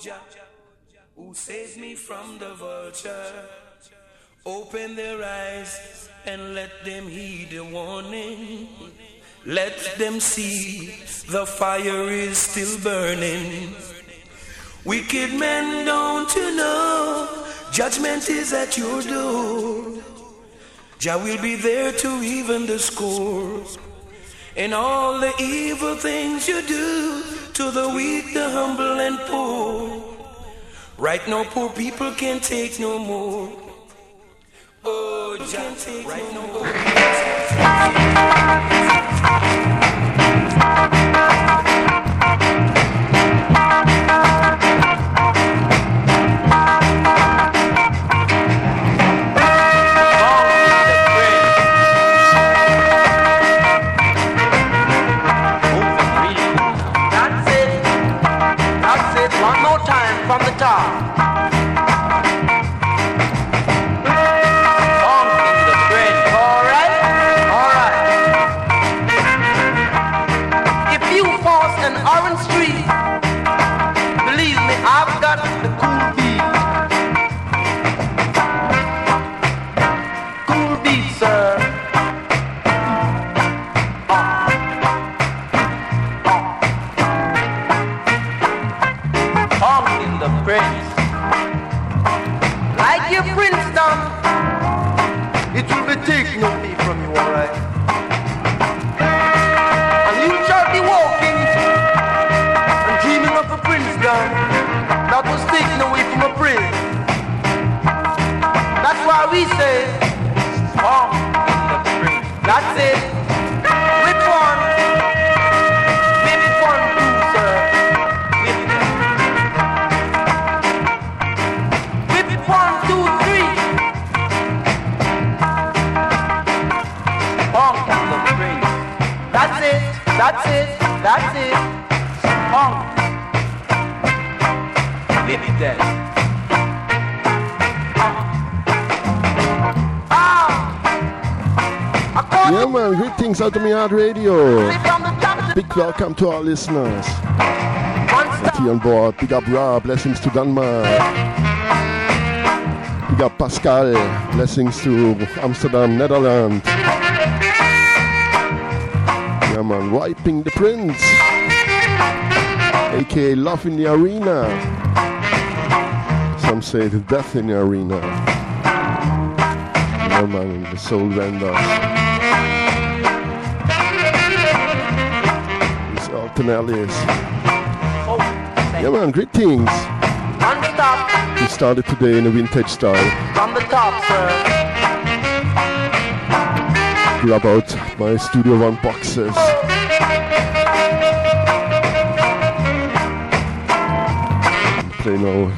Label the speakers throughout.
Speaker 1: Jah, who saves me from the vulture. Open their eyes and let them heed the warning. Let them see the fire is still burning. Wicked men, don't you know? Judgment is at your door. Jah will be there to even the score. And all the evil things you do to the weak, the humble, and poor. Right now, poor people can't take no more. Oh, take right no
Speaker 2: greetings Outta Mi Yard radio. Big welcome to our listeners. Here on board. Big up Ra, blessings to Denmark. Big up Pascal, blessings to Amsterdam, Netherlands. Yeah, man, wiping the prince. aka Love in the Arena. Some say the death in the arena. Yeah, man, the soul vendors. It's Alton Ellis. Yeah, man, greetings.
Speaker 3: On the top,
Speaker 2: We started today in a vintage style.
Speaker 3: from the top, sir.
Speaker 2: Grab out my Studio One boxes. Play now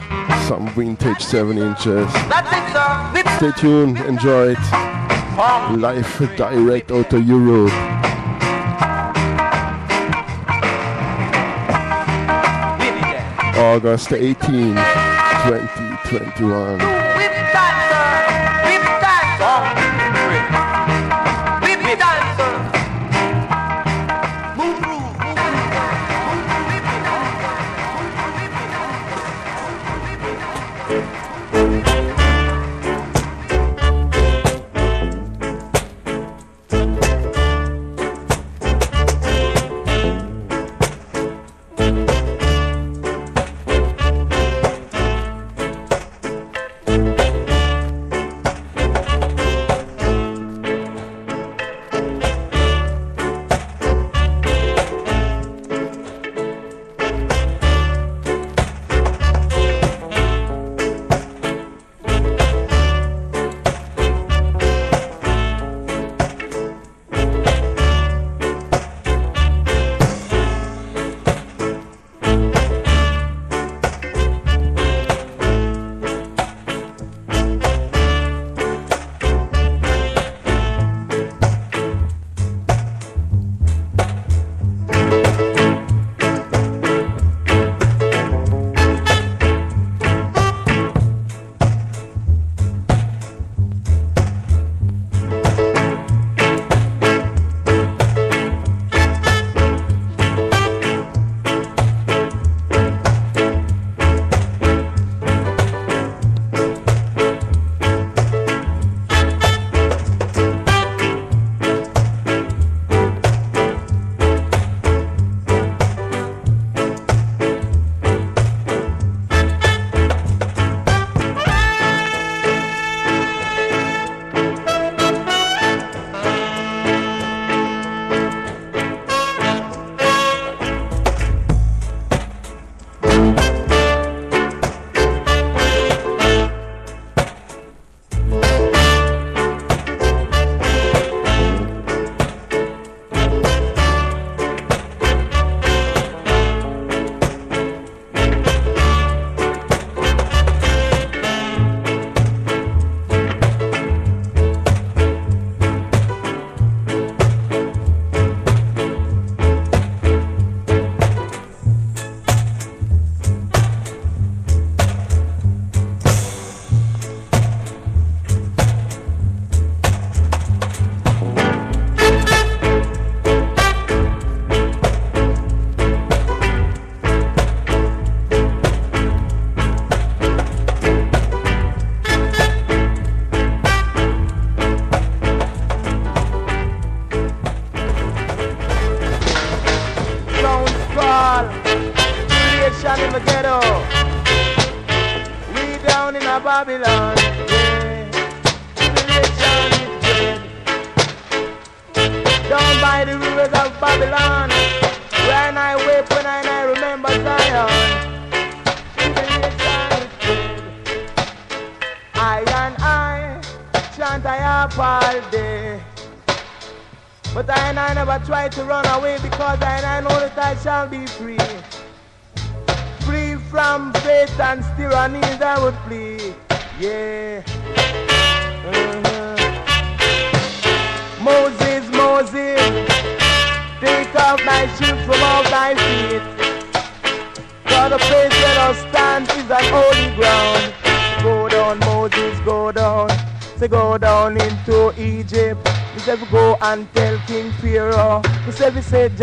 Speaker 2: some vintage 7 inches.
Speaker 3: It,
Speaker 2: Stay tuned, enjoy it. Oh.
Speaker 3: funk.
Speaker 2: Live direct out of Europe. August 18, 2021.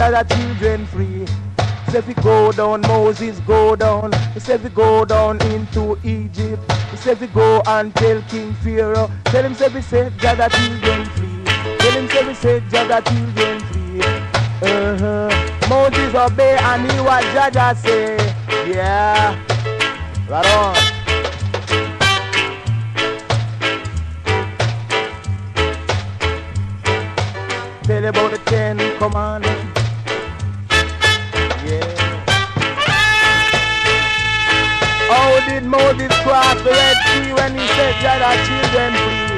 Speaker 3: Set Jah children free. Say we go down, Moses, go down. We say we go down into Egypt. We say we go and tell King Pharaoh. Tell him say we set Jah children free. Tell him say we set Jah children free. Uh-huh. Moses obey and he what Jah say. Yeah. Right on. tell about the Ten Commandments. Moses cross the Red Sea when he set the other children free?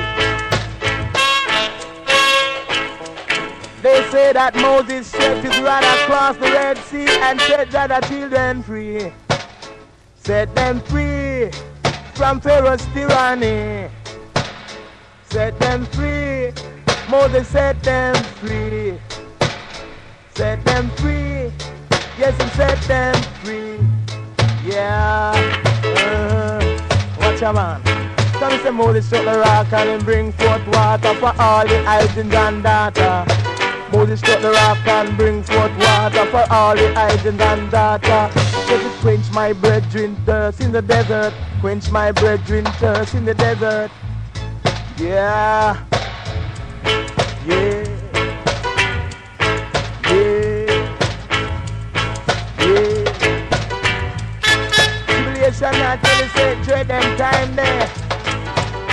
Speaker 3: They say that Moses set his rod across the Red Sea and set the other children free. Set them free from Pharaoh's tyranny. Set them free Moses set them free. Set them free. Yes, he set them free. Yeah. Uh, watch a man. Some say Moses struck the rock and bring forth water for all the islands and data. Moses struck the rock and bring forth water for all the islands and data. Let it quench my brethren thirst in the desert. Quench my brethren thirst in the desert. Yeah. Yeah. Yeah. Yeah. Tribulation not tell you say dread them time there.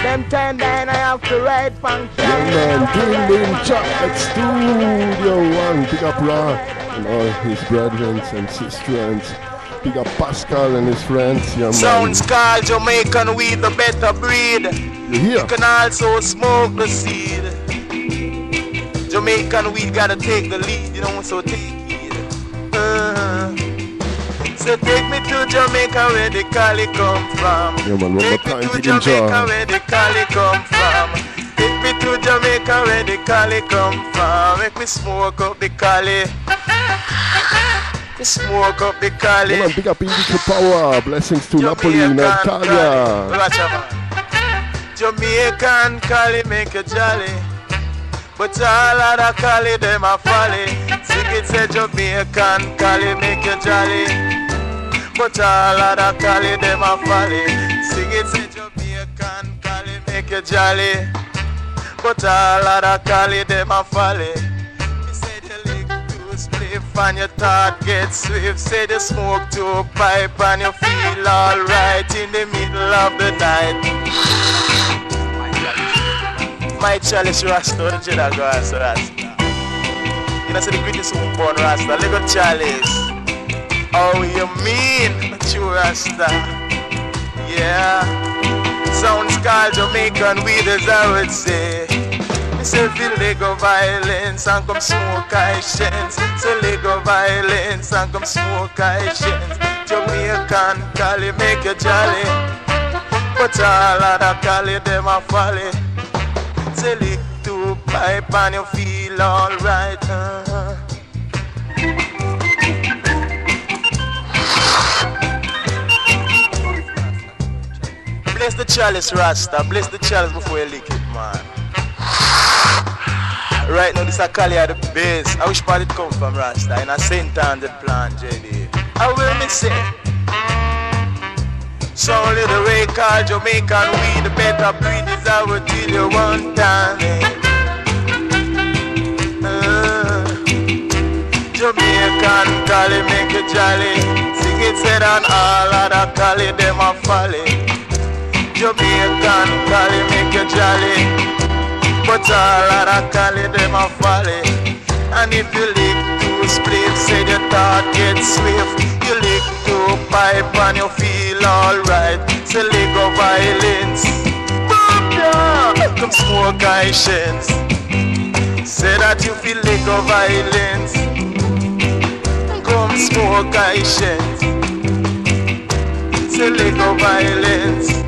Speaker 3: Them time there I have to ride function.
Speaker 2: Yeah man, Ding Chocolate Studio One. Pick up Ra and all his brethren and sisters. Pick up Pascal and his friends. Yeah, man.
Speaker 3: Sounds called Jamaican weed, the better breed.
Speaker 2: You hear?
Speaker 3: You can also smoke the seed. Jamaican weed gotta take the lead, you know, so take it. So take me to Jamaica where the Cali come from.
Speaker 2: Yeah, man,
Speaker 3: take me to Jamaica where the Cali come from. Take me to Jamaica where the Cali come from. Make me smoke up the Cali. Smoke up the Cali.
Speaker 2: Yeah, man, big up Indica Power. Blessings to Napoli,
Speaker 3: Jamaican
Speaker 2: Natalia.
Speaker 3: Watch out, man. Jamaican Cali make you jolly. But all of the Cali, them a folly. It say Jamaican Cali make you jolly. But all of the Cali, them a folly. Sing it say Jamaican Cali make you jolly. But all of the Cali, them a folly. Me say the lick too spliff and your thought get swift. Say the smoke too pipe and you feel alright in the middle of the night. My chalice rasta, the Jedi rasta. You know, say the greatest one born rasta, little chalice. Oh, you mean, true rasta? Yeah. Sounds called Jamaican weed, as I would say. Me say feel Lego violence and come smoke I shins. Say Lego violence and come smoke I shins. Jamaican Cali make you jolly. But all of the Cali them a folly. Say lick to pipe and you feel alright. Uh-huh. Bless the chalice, Rasta. Bless the chalice before you lick it, man. Right now, this a Cali at the base. I wish part it come from Rasta in a St. Andrew plant, JD. I will miss it. So little way called Jamaican weed, the better breed is will tell you one time. Uh, Jamaican Cali make you jolly. Sing it said and all of the Cali them a folly. Jamaican Cali make you jolly. But all of the Cali them a folly. And if you lick two spliffs, say your thought get swift. You lick two pipe and you feel alright. Say lick of violence. Boom, yeah. Come smoke Haitians. Say that you feel lick of violence. Come smoke Haitians. Say lick of violence.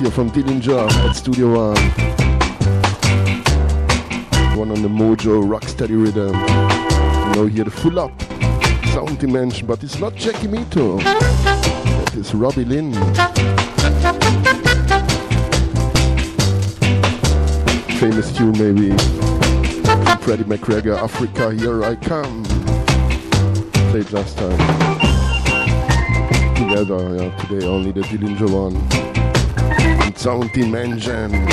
Speaker 2: here from Dillinger at Studio One. One on the Mojo Rocksteady rhythm. You know, here the full up sound dimension, but it's not Jackie Mittoo. Is Robbie Lyn. Famous tune maybe. Freddie McGregor, Africa, here I come. Played last time together. Yeah, today only the Dillinger one. Sound Dimension. Yeah,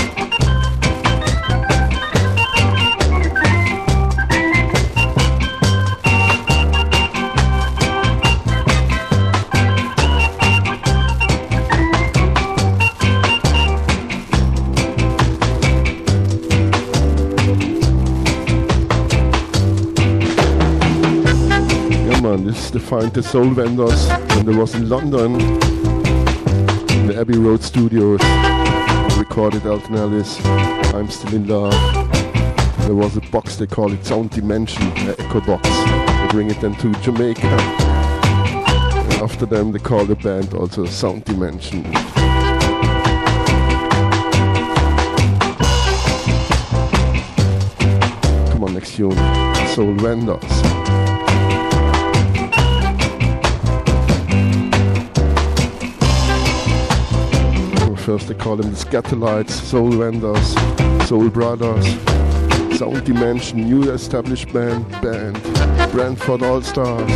Speaker 2: man, this is the the Soul Vendors when they was in London Abbey Road Studios. Recorded Alton Ellis, I'm Still in Love. There was a box, they call it Sound Dimension, an Echo Box. They bring it then to Jamaica. And after them, they call the band also Sound Dimension. Come on, next tune, Soul Vendors. First they call them the Skatalites, Soul Vendors, Soul Brothers, Sound Dimension, New Established Band, Band, All Stars.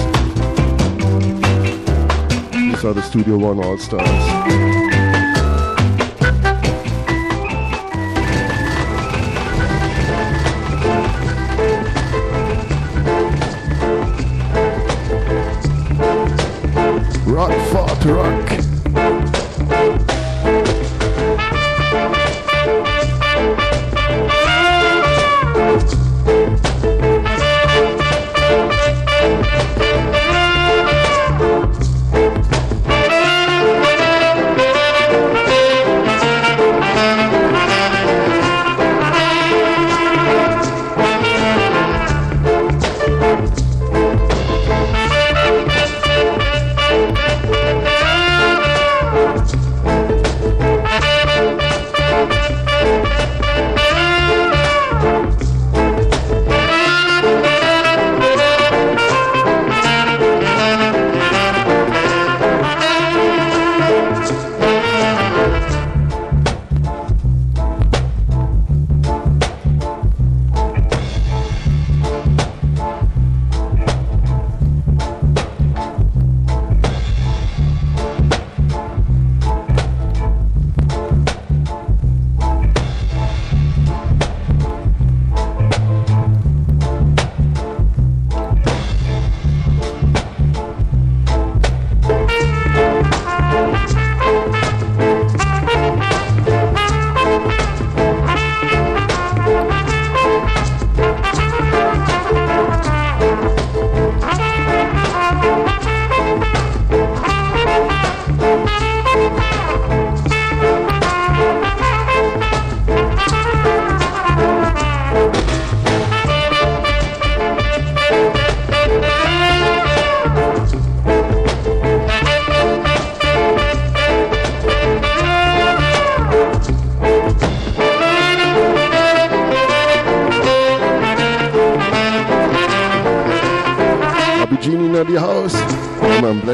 Speaker 2: These are the Studio One All Stars.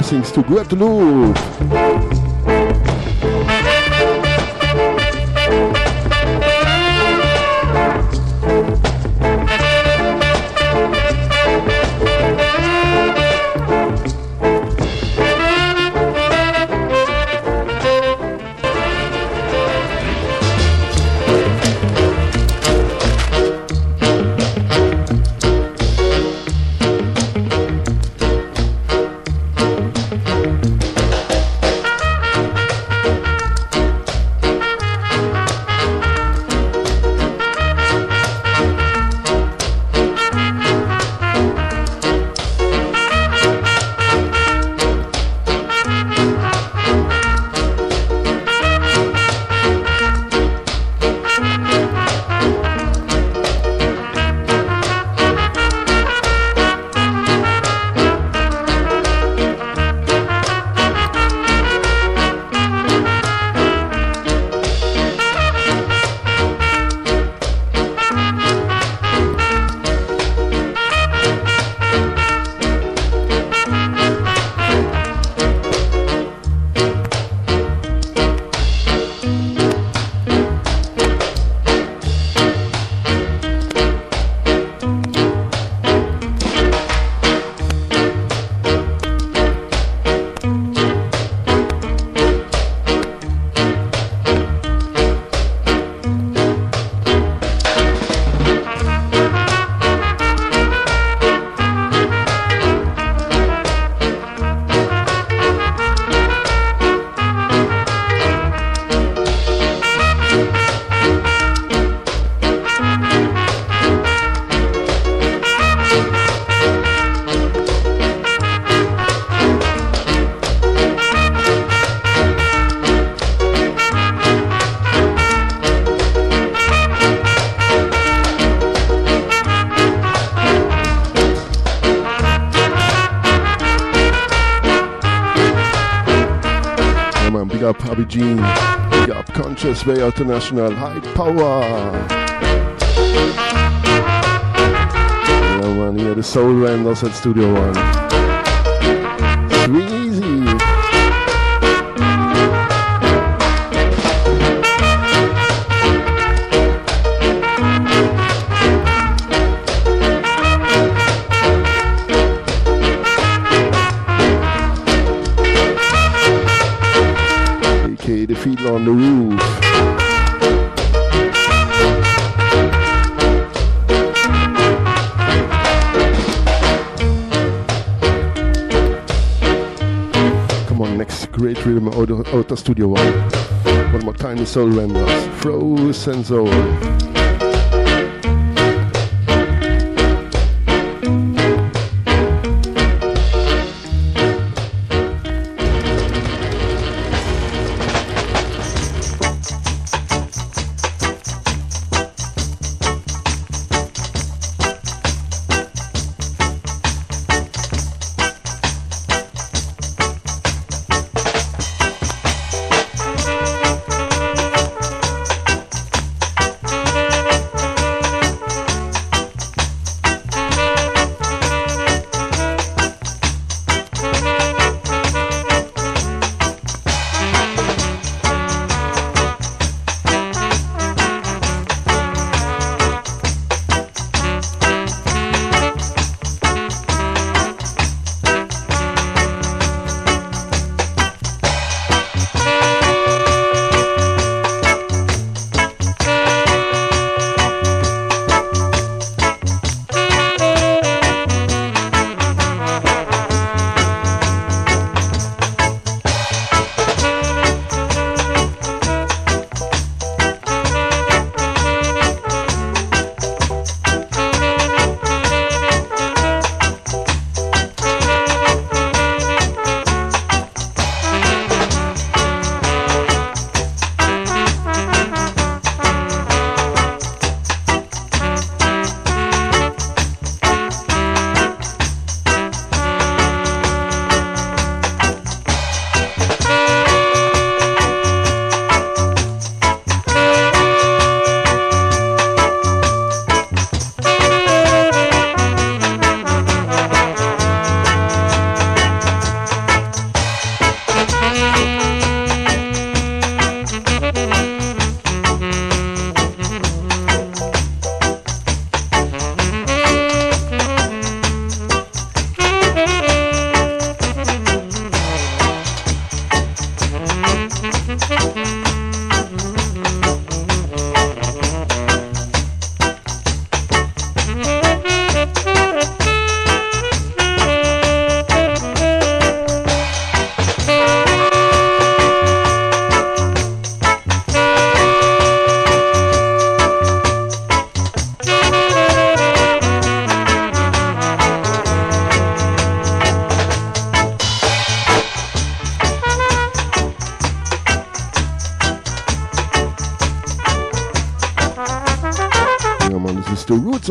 Speaker 2: Blessings to Guadeloupe. Gene. Conscious Way International. High power. Yeah, man, here the Soul Vendors at Studio One. Out of, studio one. One more time, Soul Vendors. Frozen soul.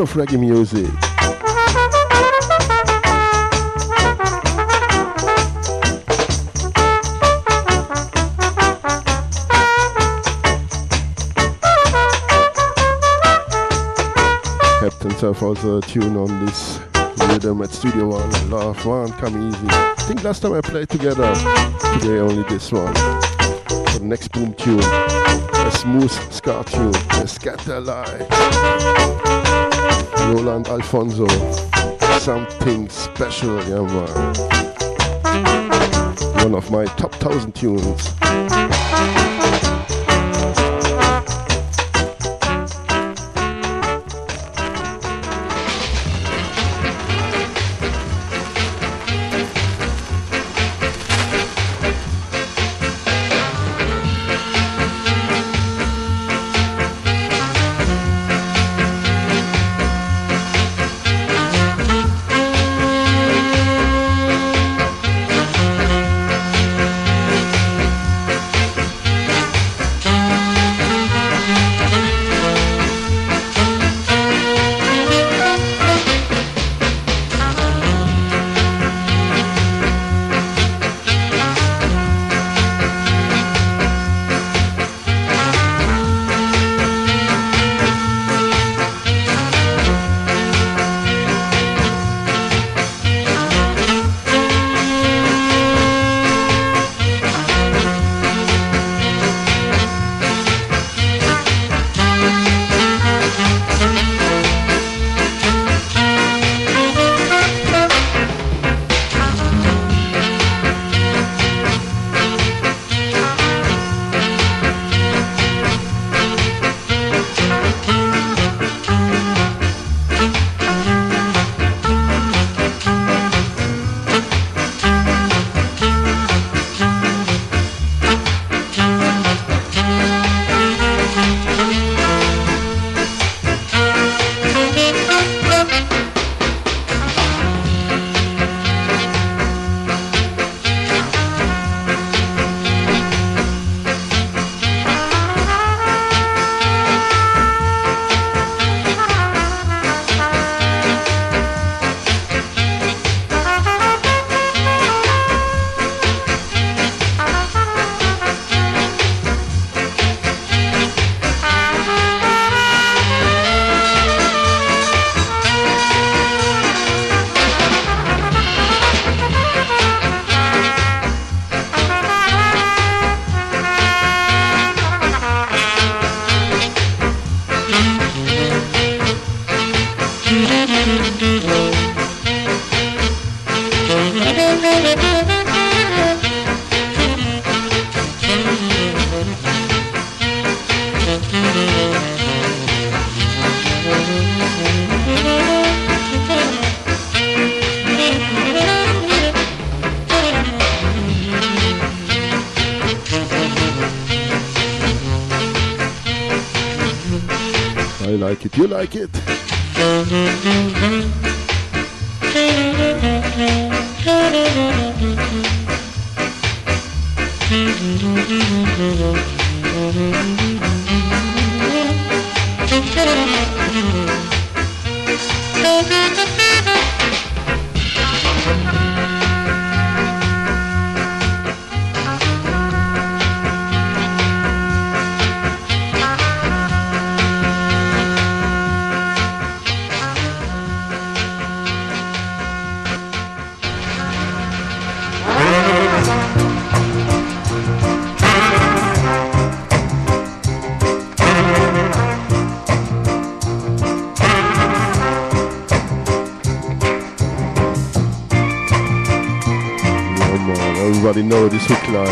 Speaker 2: Of reggae music. Kept himself tune on this rhythm at Studio One. Love One, Come Easy. I think last time I played together, today only this one. For the next boom tune, a smooth ska tune, a Skatalite. Roland Alphonso, something special, yeah man. One of my top thousand tunes. Know this hook line.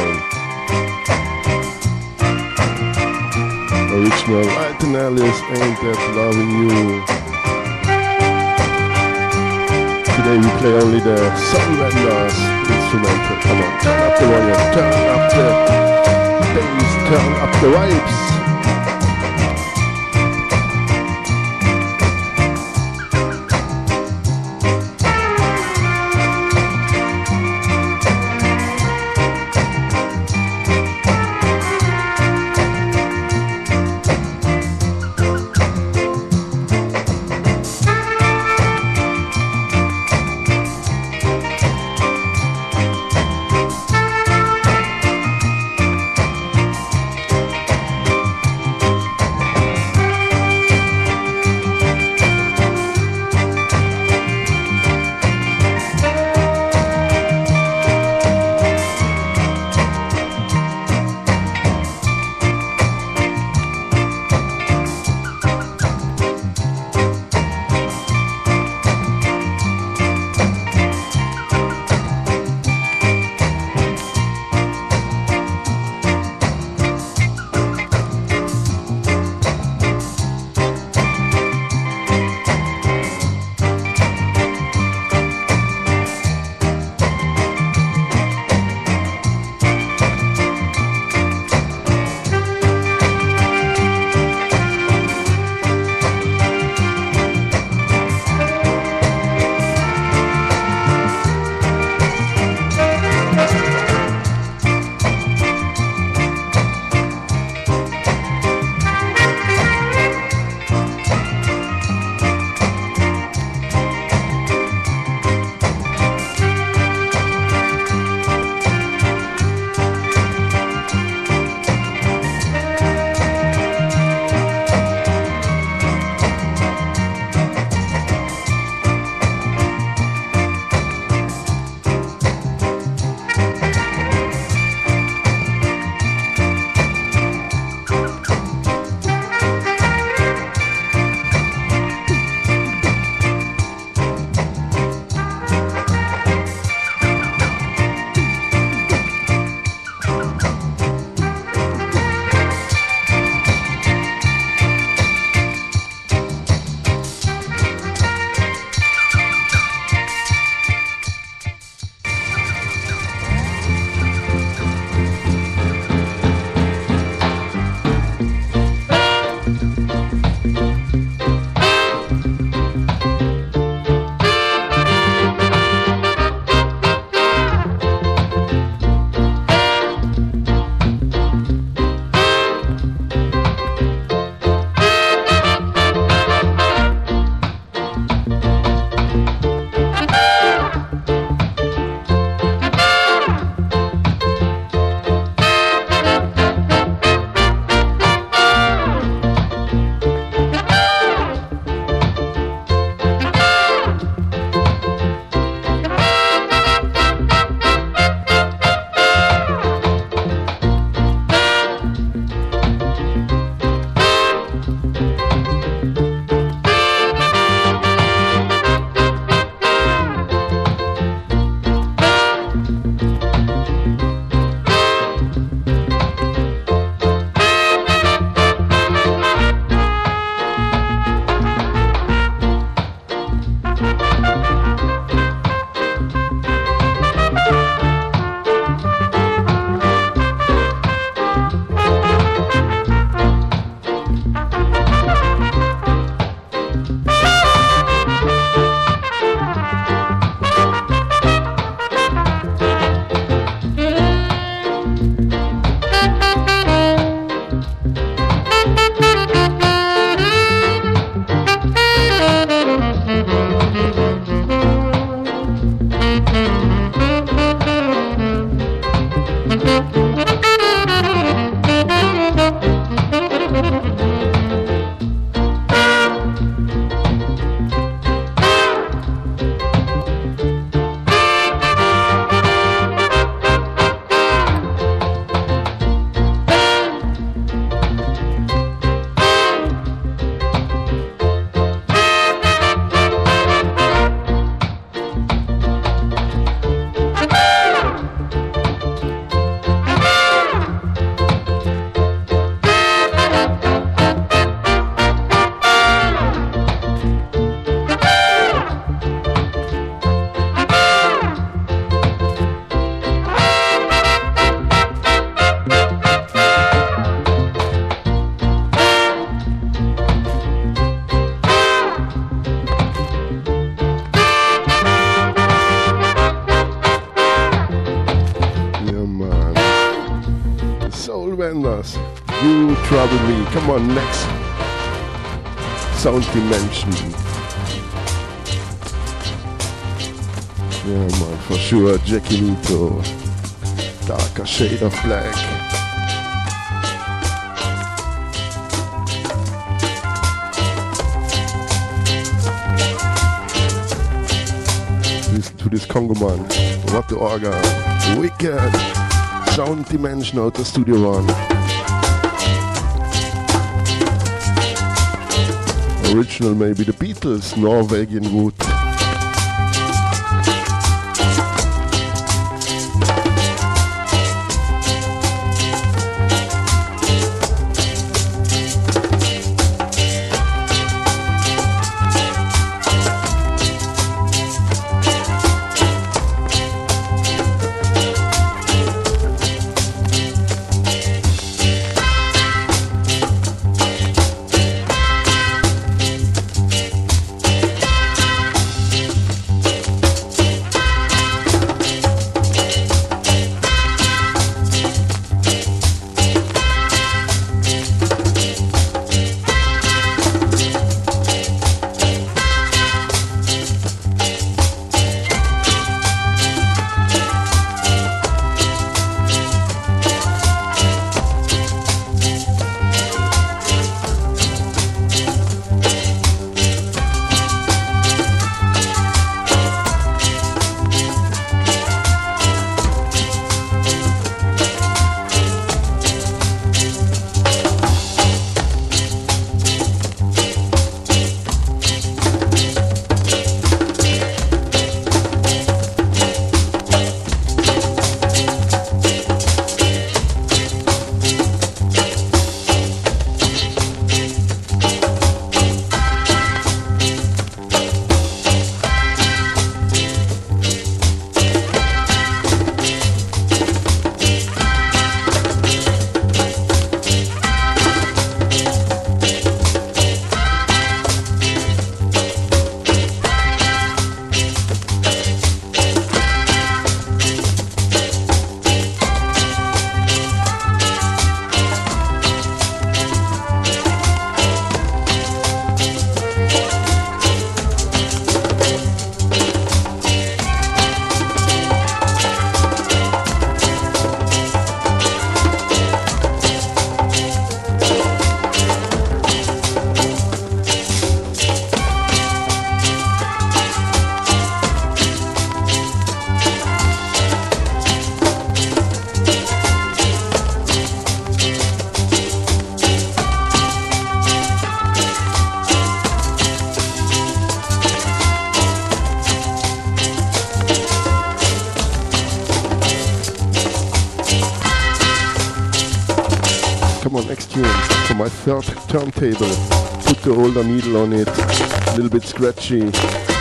Speaker 2: Come on, next sound dimension. Yeah, man, for sure. Jackie Mittoo. Darker shade of black. To this Congo man. What the organ. Wicked. Sound dimension out the studio one. Original maybe the Beatles, Norwegian Wood. Scratchy.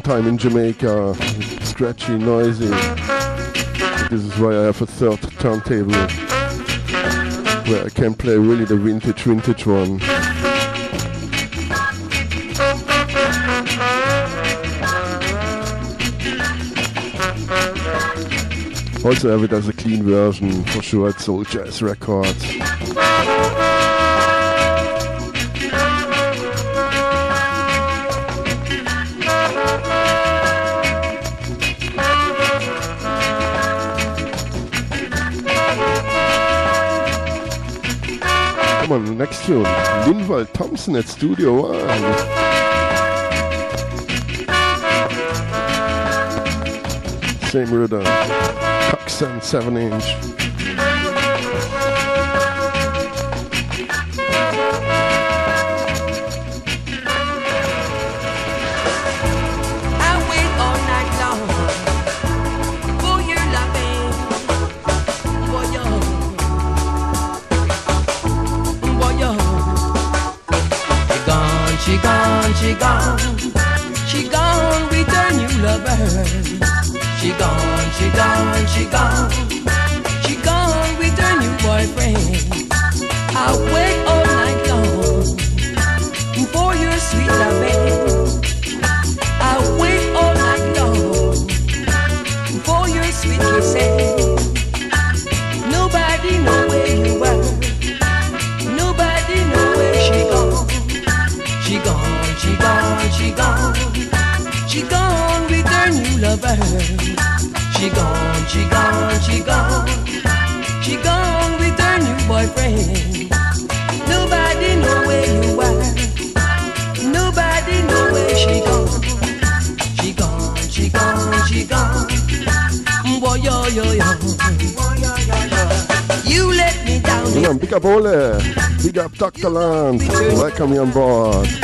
Speaker 1: Time in Jamaica, scratchy, noisy. This is why I have a third turntable where I can play really the vintage, vintage one. Also have it as a clean version for sure at Soul Jazz Records. Next tune. Linval Thompson at Studio One. same rhythm. Coxsone 7 inch. You on board.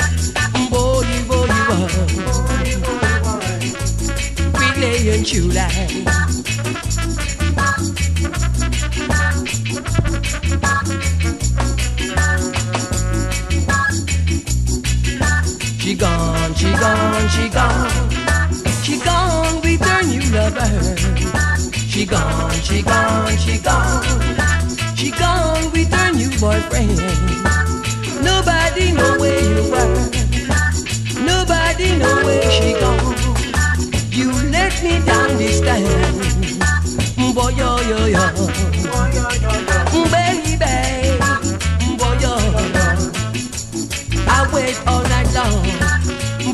Speaker 2: Long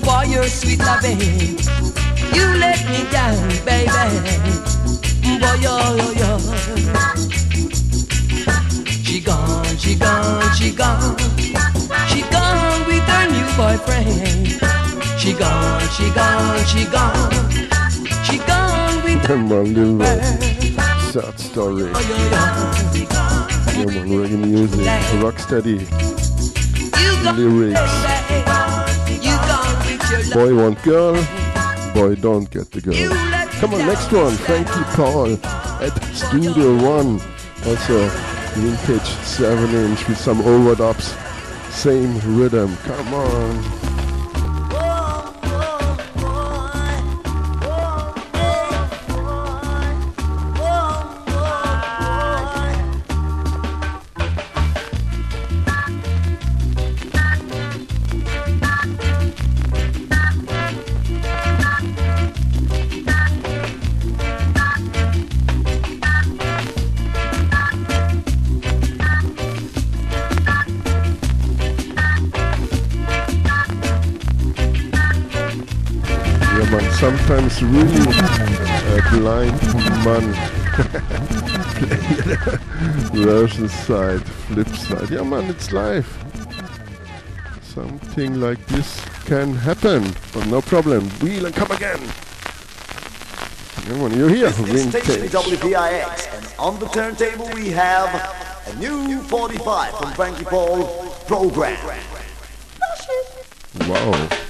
Speaker 2: for your sweet loving. You let me down, baby. Boy, yo, yo, yo. She gone, she gone, she gone. She gone with her new boyfriend. She gone, she gone, she gone. She gone with her
Speaker 1: new boyfriend. Sad story. Oh, yeah, reggae music, rocksteady. Lyrics. Boy want girl, boy don't get the girl. Come on, next one, Frankie Paul at Studio One. Also, vintage 7 inch with some overdubs same rhythm. Come on. Blind man version side, flip side. Yeah man, it's live. Something like this can happen, but no problem. Wheel and come again. Come on, you're here.
Speaker 4: This, this station is WPIX, and on the turntable we have a new 45 from Frankie Paul program.
Speaker 1: Wow.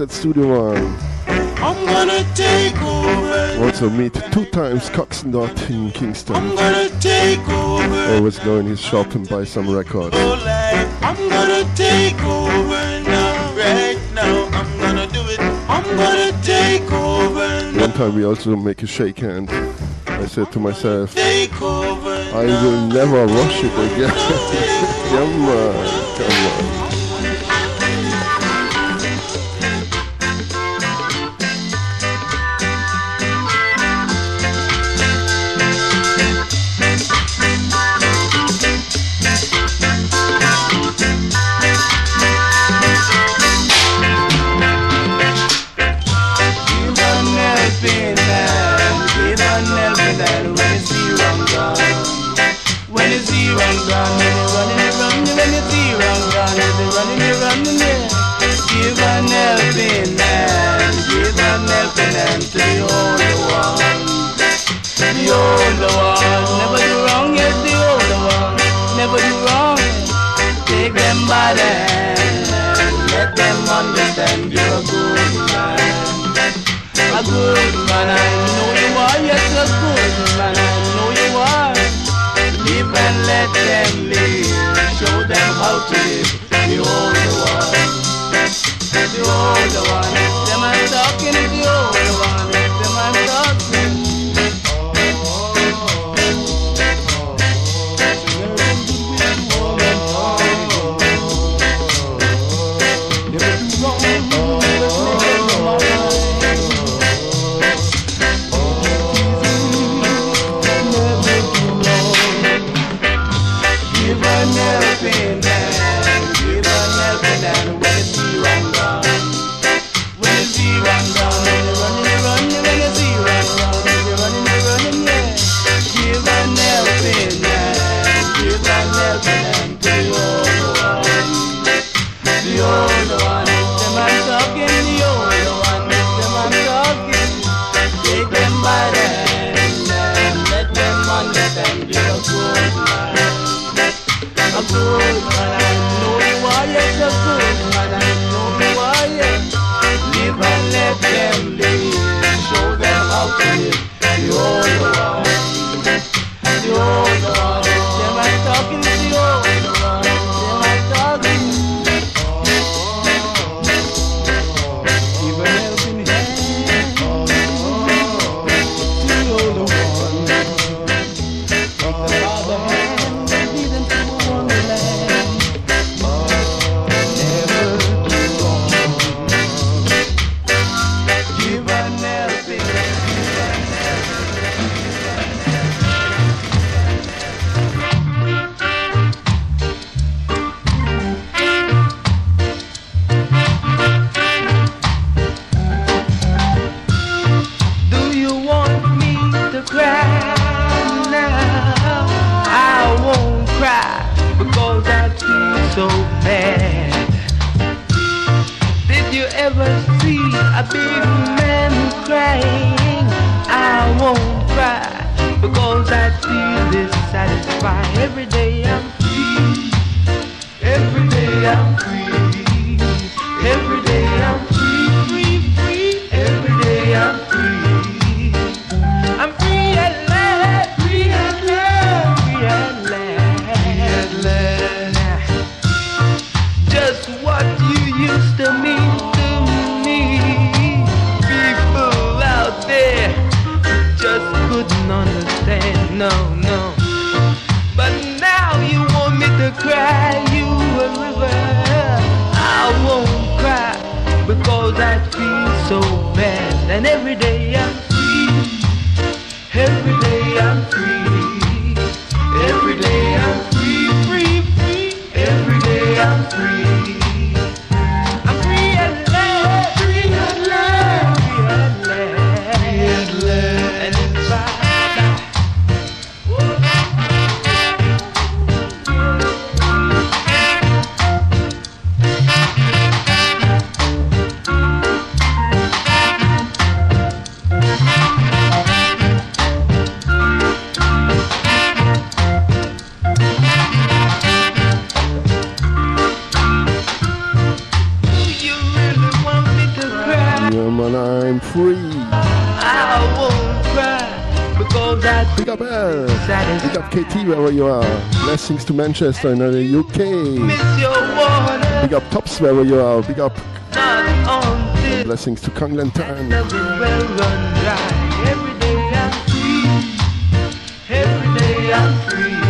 Speaker 2: at Studio One.
Speaker 3: I'm gonna take over.
Speaker 2: Also meet two times Coxsone Dodd in Kingston.
Speaker 3: I'm gonna take over.
Speaker 2: Always go in his shop and buy some records.
Speaker 3: I'm gonna take over now, right now. I'm gonna do it. I'm gonna take over. Now.
Speaker 2: One time we also make a shake hand. I said to myself, I will never wash it again. come on, come on.
Speaker 5: to
Speaker 2: Manchester in the UK. Big up Tops wherever you are. Big up. Blessings to
Speaker 5: Conglentan. Every day I'm free. Every day I'm free.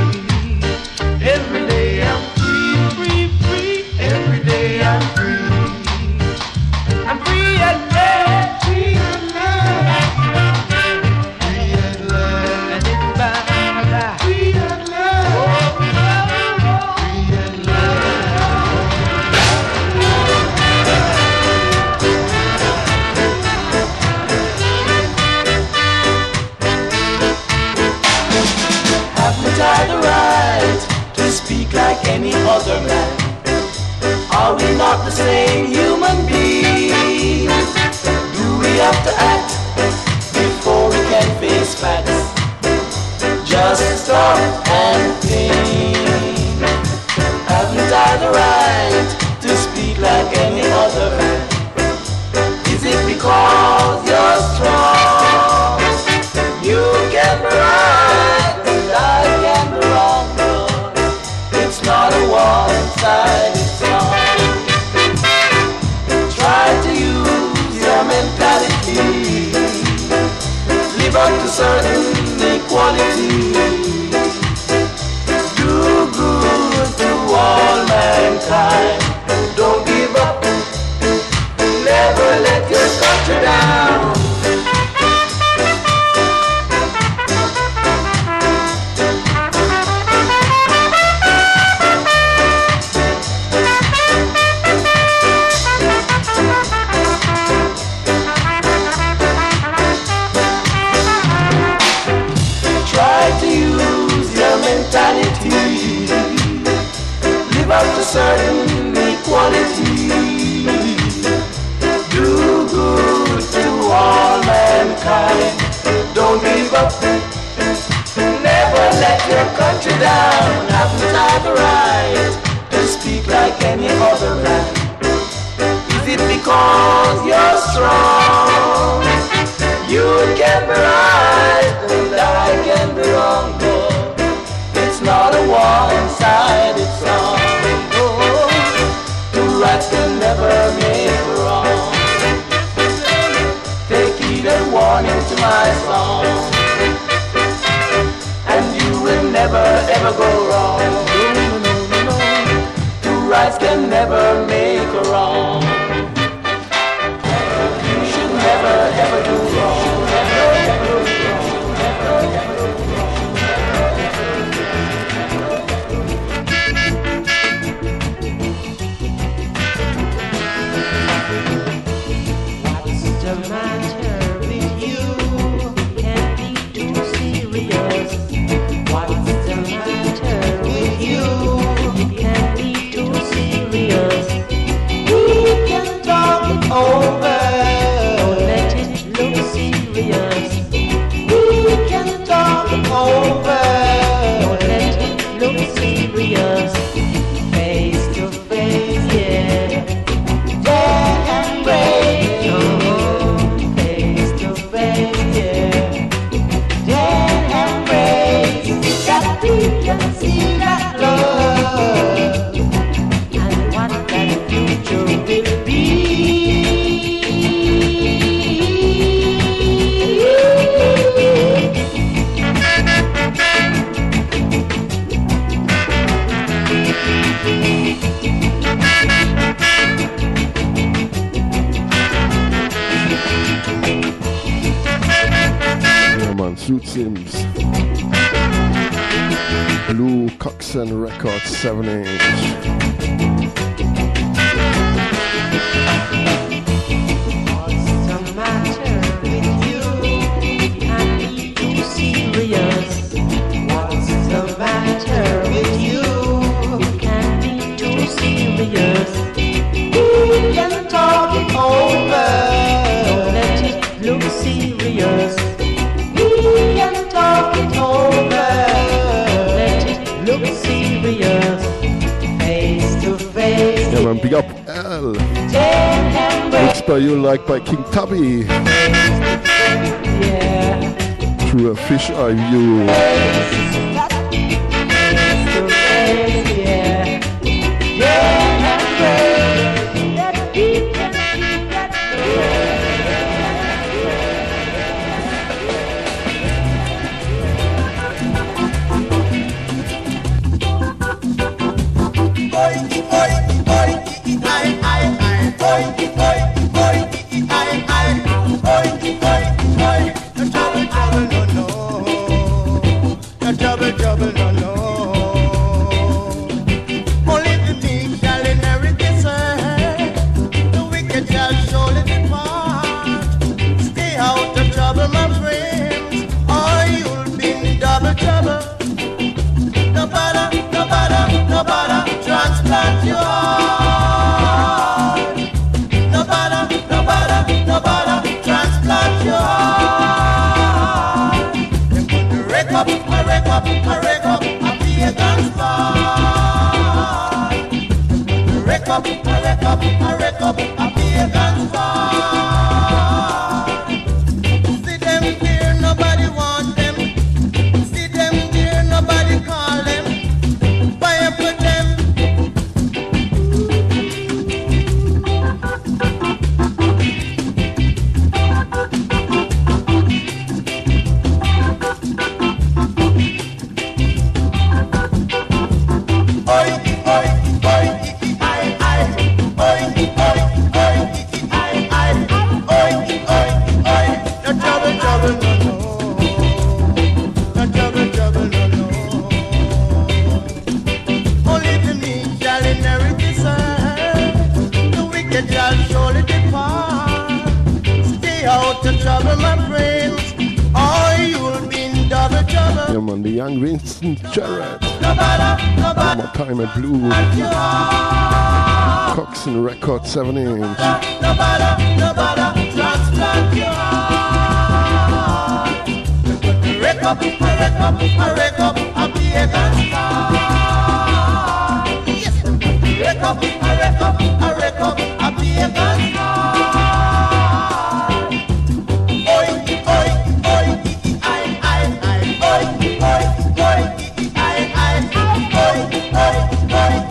Speaker 2: seven inch.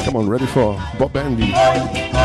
Speaker 2: Come on, ready for Bob
Speaker 1: Andy.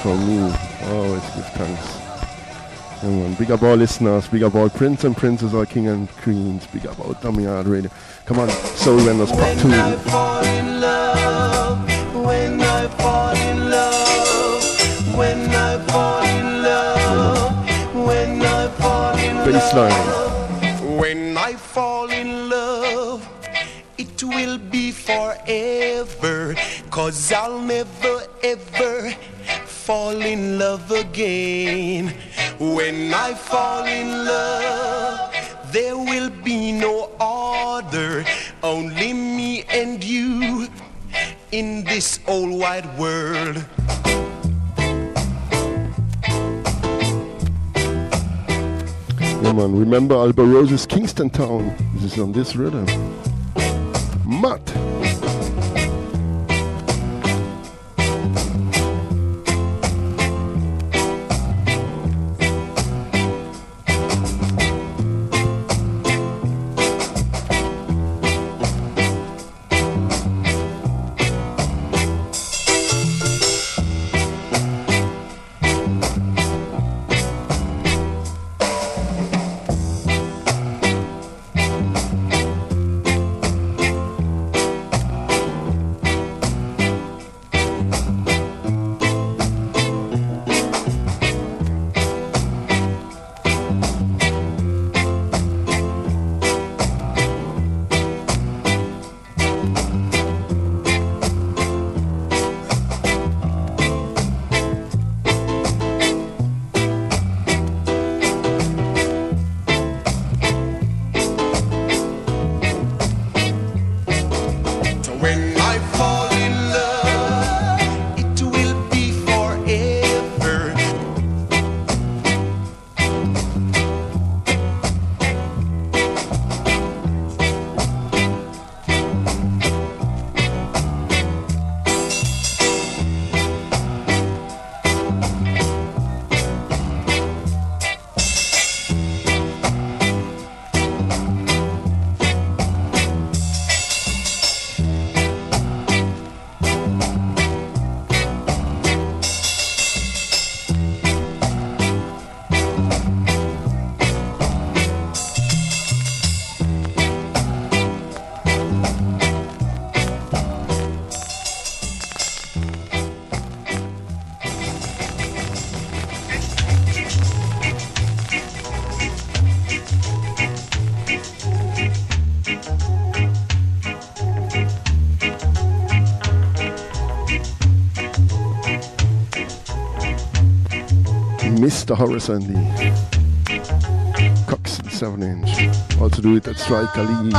Speaker 1: from me, Always give thanks. Come Big up all listeners. Big up all prince and princesses, all king and queens. Big up all Outta Mi Yard radio. Come on, so
Speaker 2: we end us part two. When I fall in love, when I fall in love, when I fall in love, when I fall in love.
Speaker 1: Baseline. Alba Rose's Kingston Town. This is on this rhythm.
Speaker 6: Mr. Horace Andy. Coxsone 7 inch. Also do it at Strike Ali.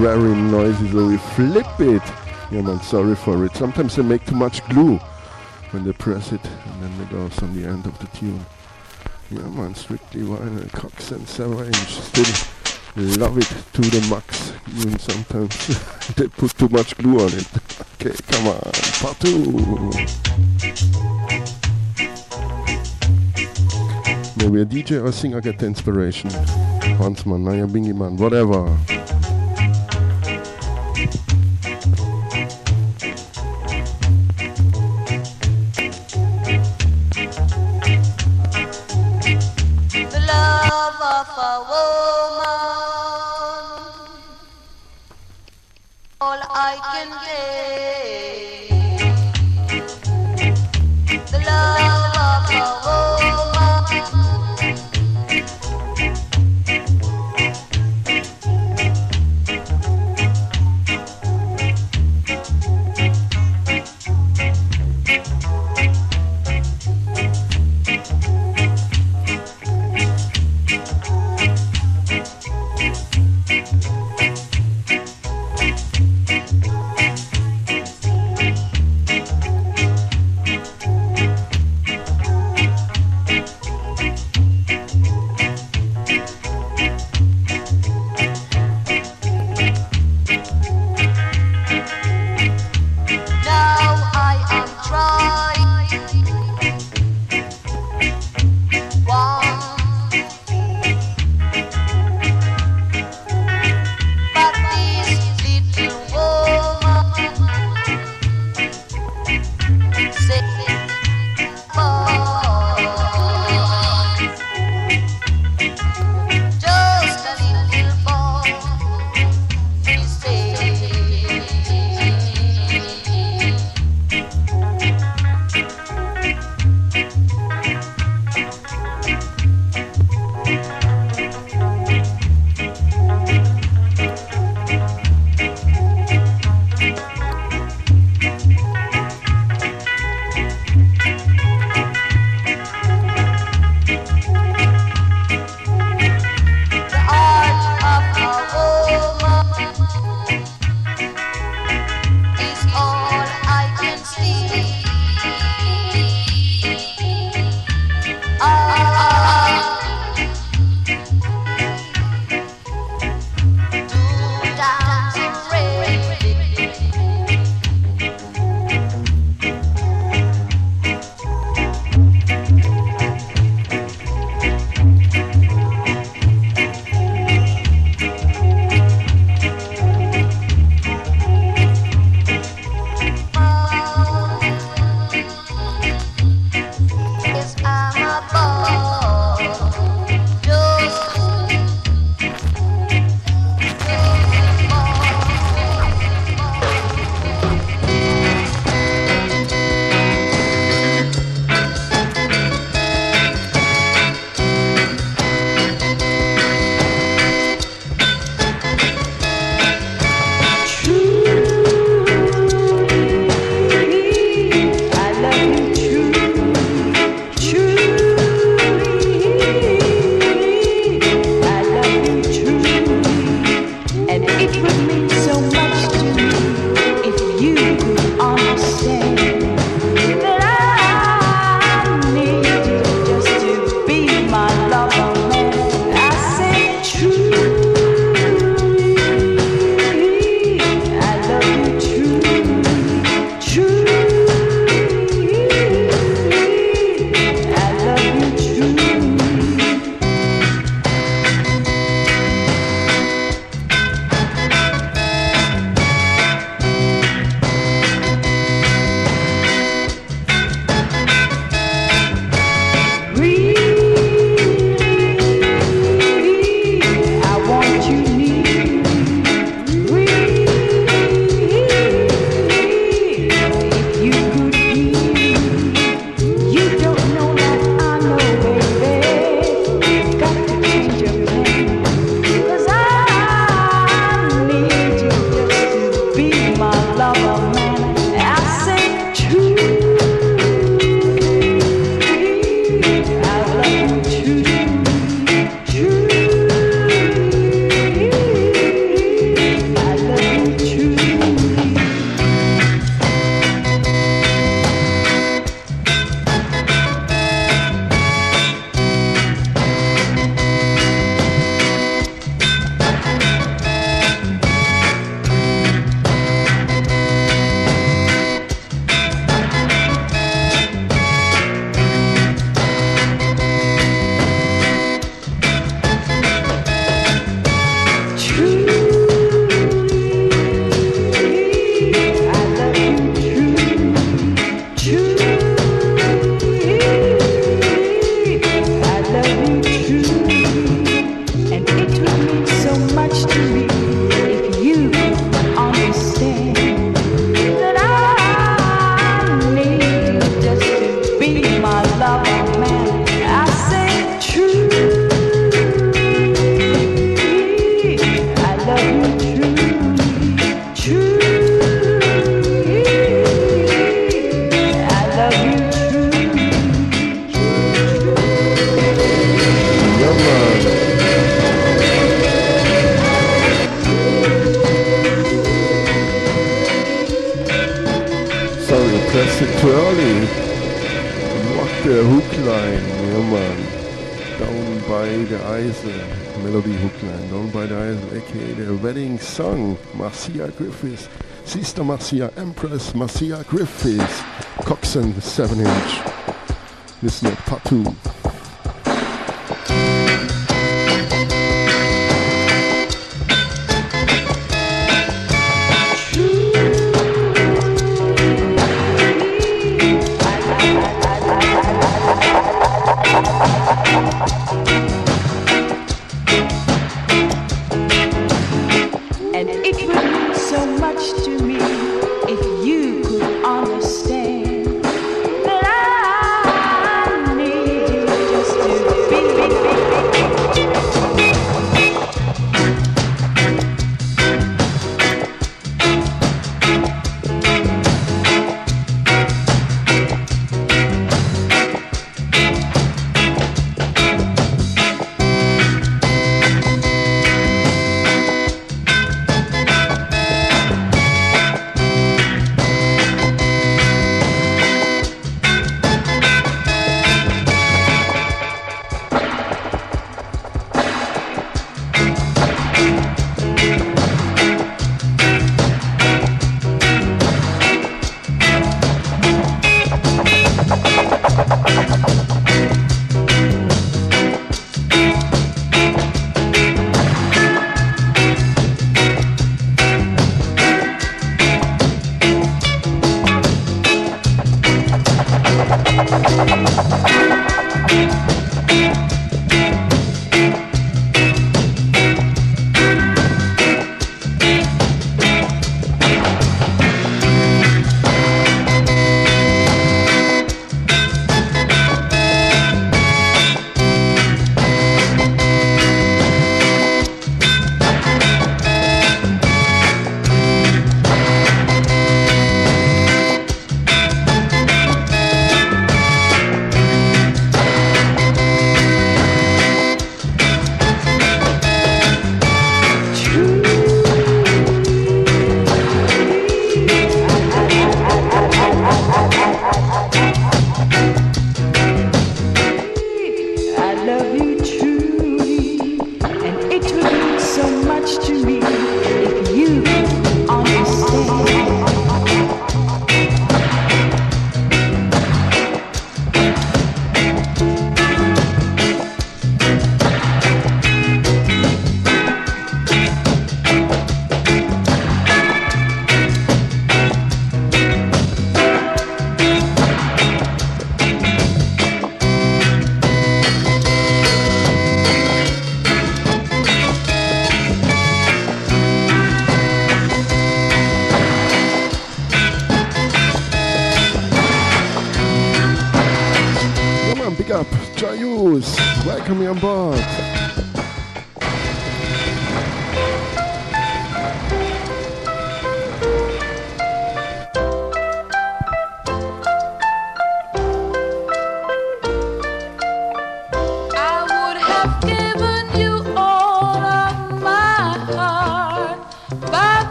Speaker 6: Very noisy, so we flip it. Yeah, man, sorry for it. Sometimes they make too much glue when they press it, and then it goes on the end of the tune. Yeah, man, strictly vinyl, Coxsone 7 inch. Still love it to the max, even sometimes they put too much glue on it. okay, come on, part two. Maybe a DJ or singer get the inspiration. Hansmann, Naya Bingy Man, whatever.
Speaker 7: Marcia Empress Marcia Griffiths, Coxsone 7 inch. this Listen at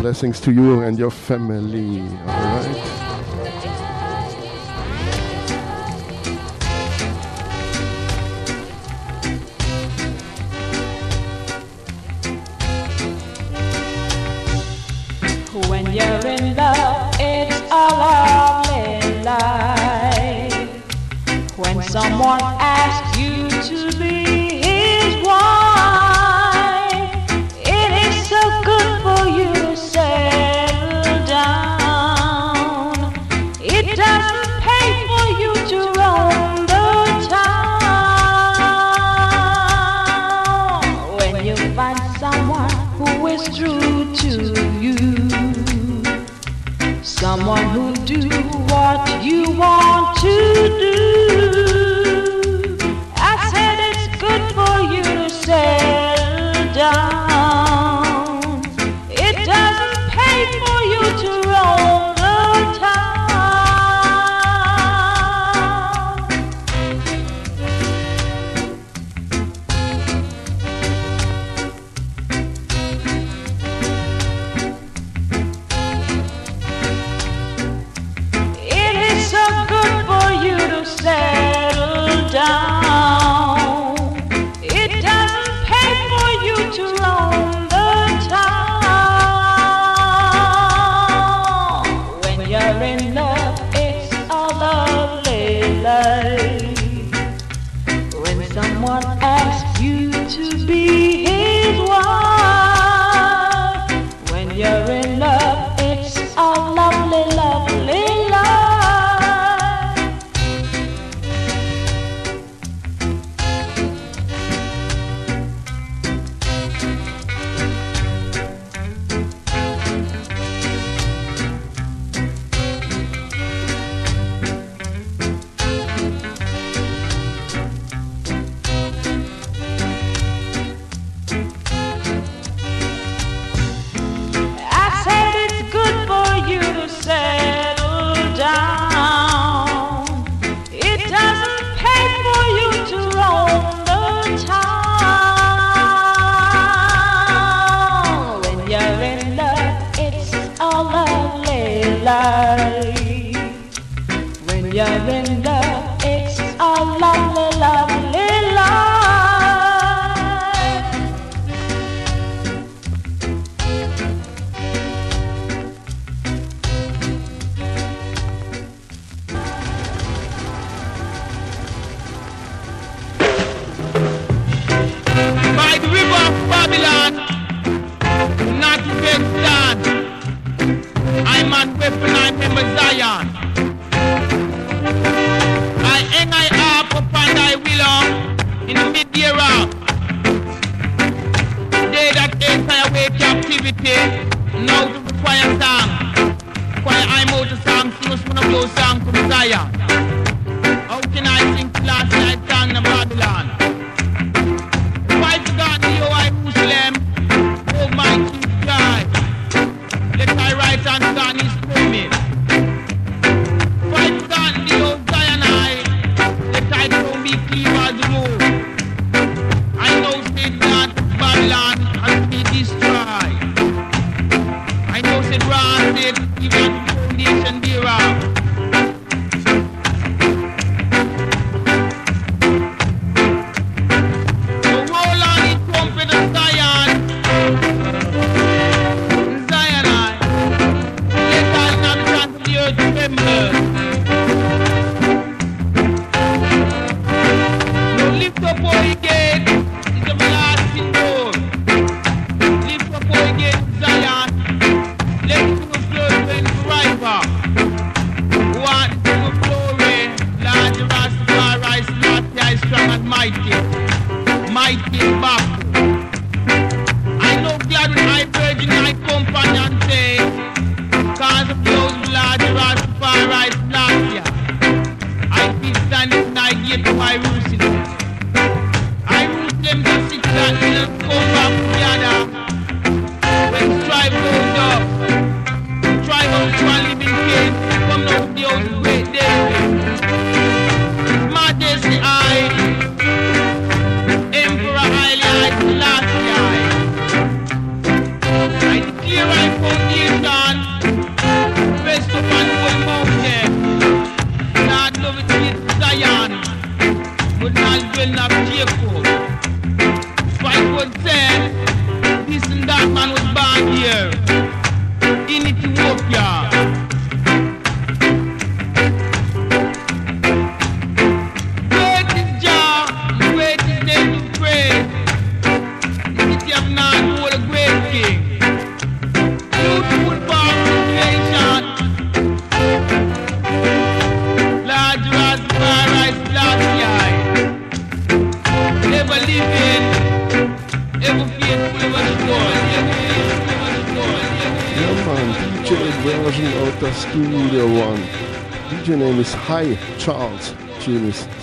Speaker 2: Blessings to you and your family.
Speaker 7: All right.
Speaker 2: life.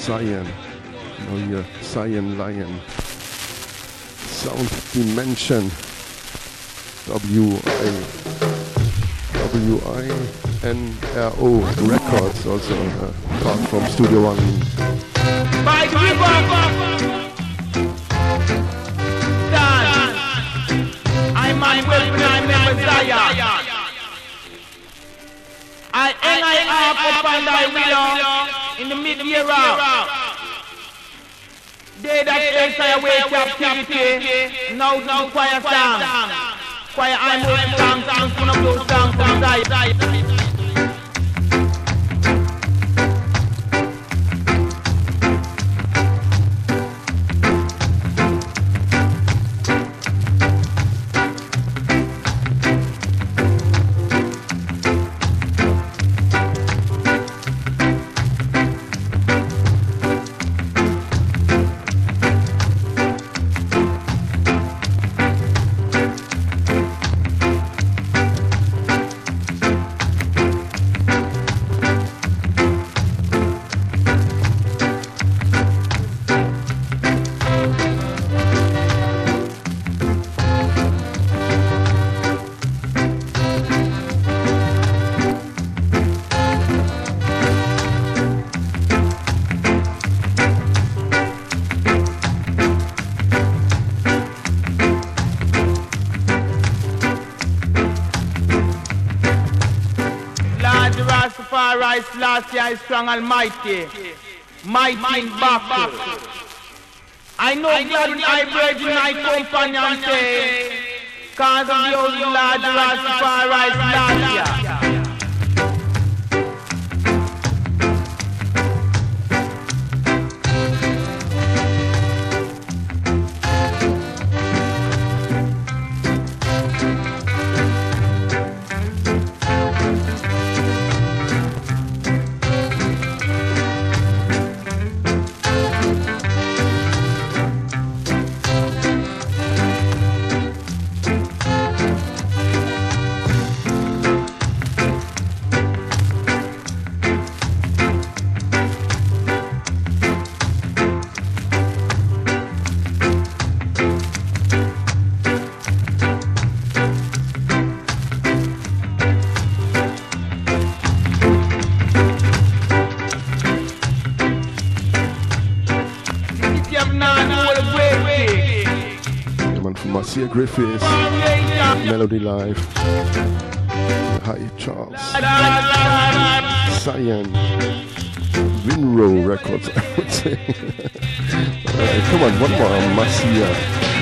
Speaker 2: Cyan. Now here, Cyan Lion. Sound Dimension. W I W I N R O Records, also uh, part from Studio One.
Speaker 8: By river, dance. I'm on weapon, I'm a Messiah. I and I up upon thy in the round. They that enter away captivity, now the choir song. Choir I'm moving songs, one of those songs Lord Rastafari, Selassie, I strong and mighty in battle. I know God when I virgin, I companion say, cause of the old Lord Rastafari, Selassie.
Speaker 2: Marcia Griffiths. Melody Life. Hi Charles. Cyan. Winro Records, I would say. Come on, one more. Marcia.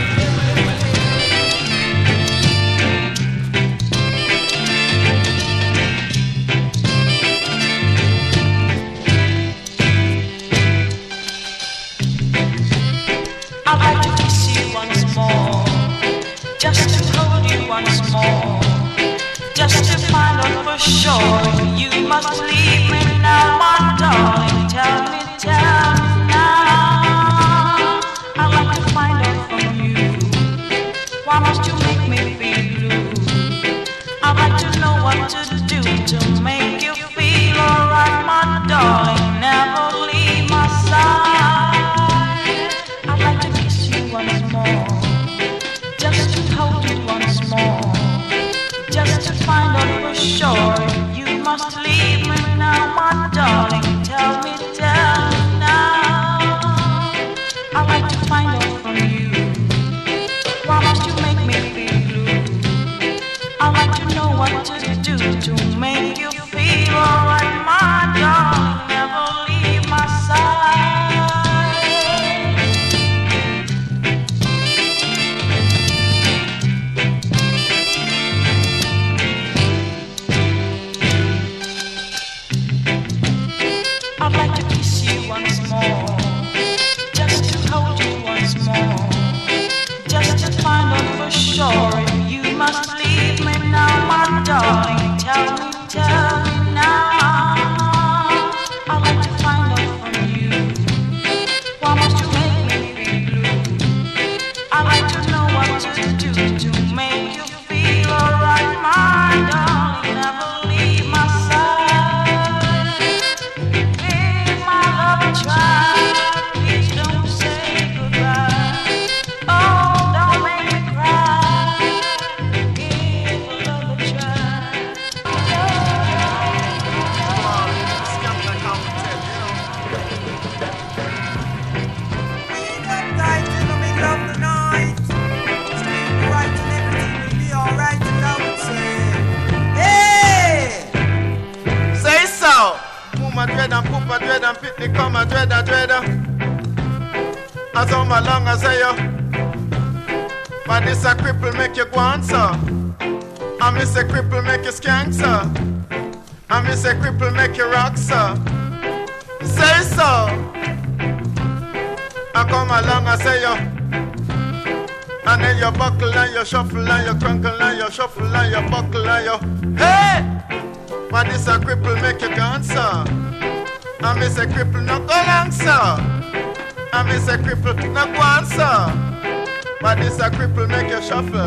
Speaker 1: This a cripple make you shuffle.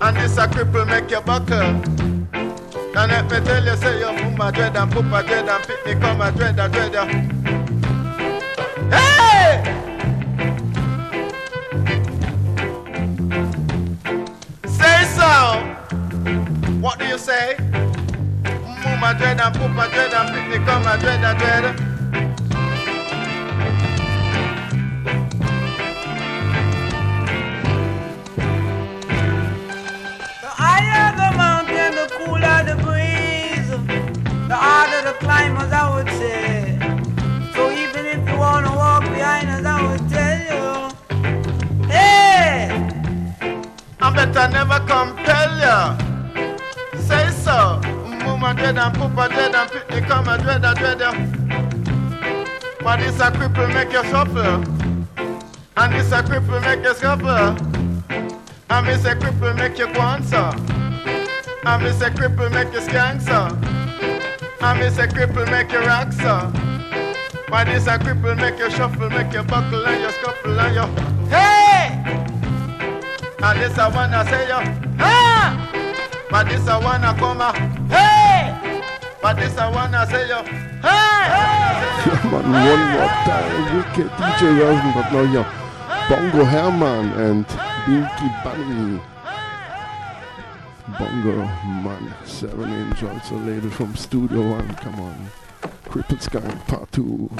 Speaker 1: And this a cripple make you buckle. And let me tell you, say you boom a dread and poop a dread and pick me come a dread a dread. a- Hey! Say so. What do
Speaker 9: you
Speaker 1: say? Boom a dread and poop a dread and pick me come a dread a dread. You shuffle. And this a cripple make you shuffle. And me a cripple make you sir. And me say cripple make you skank, sir. And me a cripple make you rock, sir. But this a cripple make you shuffle, make you buckle and you scuffle and you Hey! And this a I say yo Ah! But this a I come a Hey! But this a I say yo
Speaker 2: Ja, man, one more time. Wicked DJ Rosen, but now yeah. Bongo Herman and Bingy Bunny. Bongo Man, 7 inch, also label from Studio One. Come on. Crippled Skank Part 2.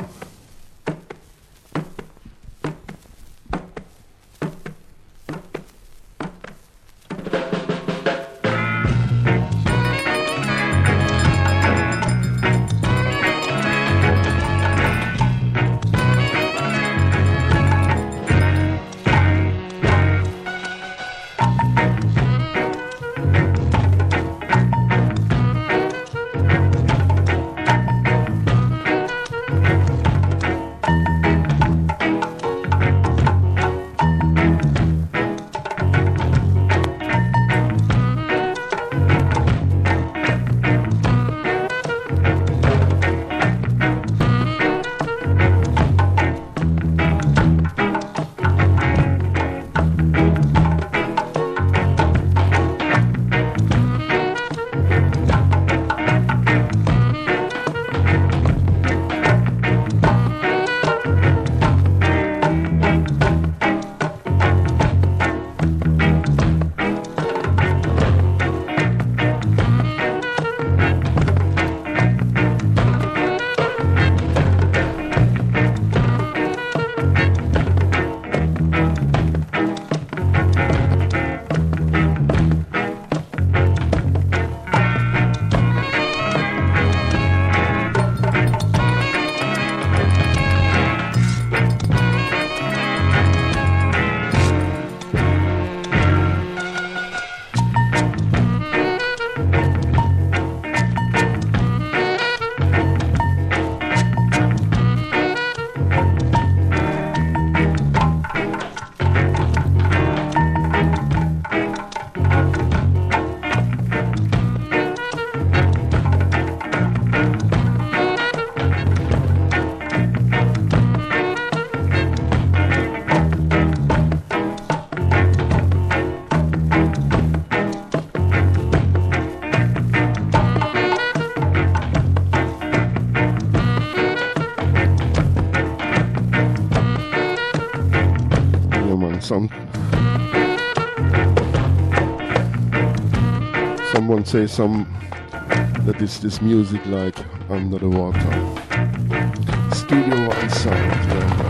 Speaker 2: Someone say some that is this music like under the water. Studio One sound. yeah.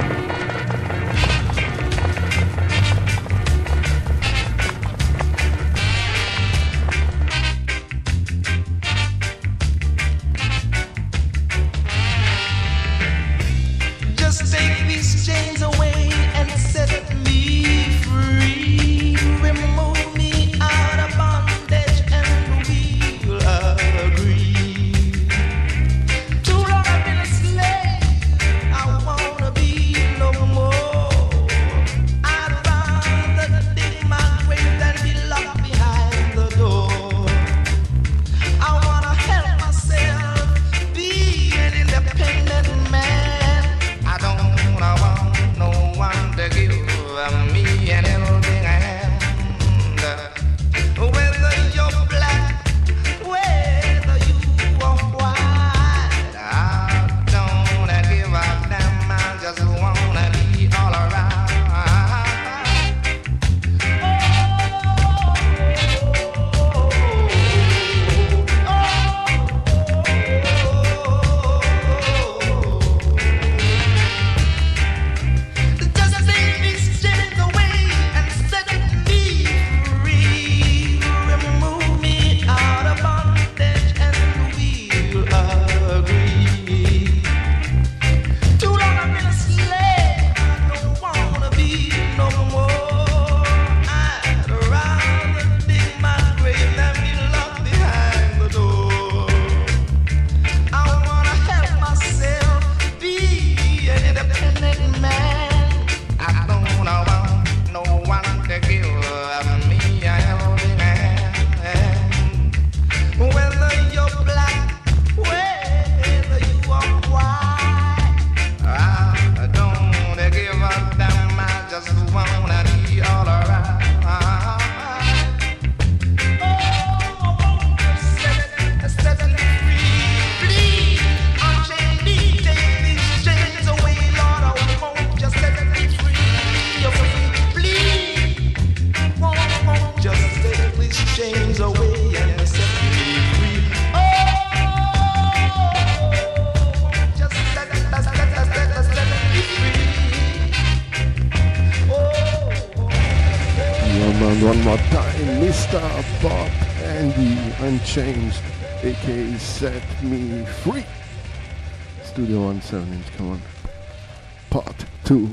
Speaker 10: to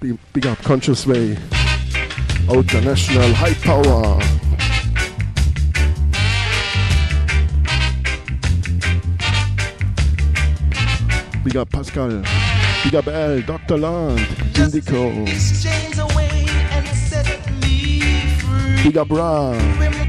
Speaker 2: big, big up Conscious Way, Ultra National High Power. Big up Pascal, big up L, Dr. Land, Indico. Big up Ra.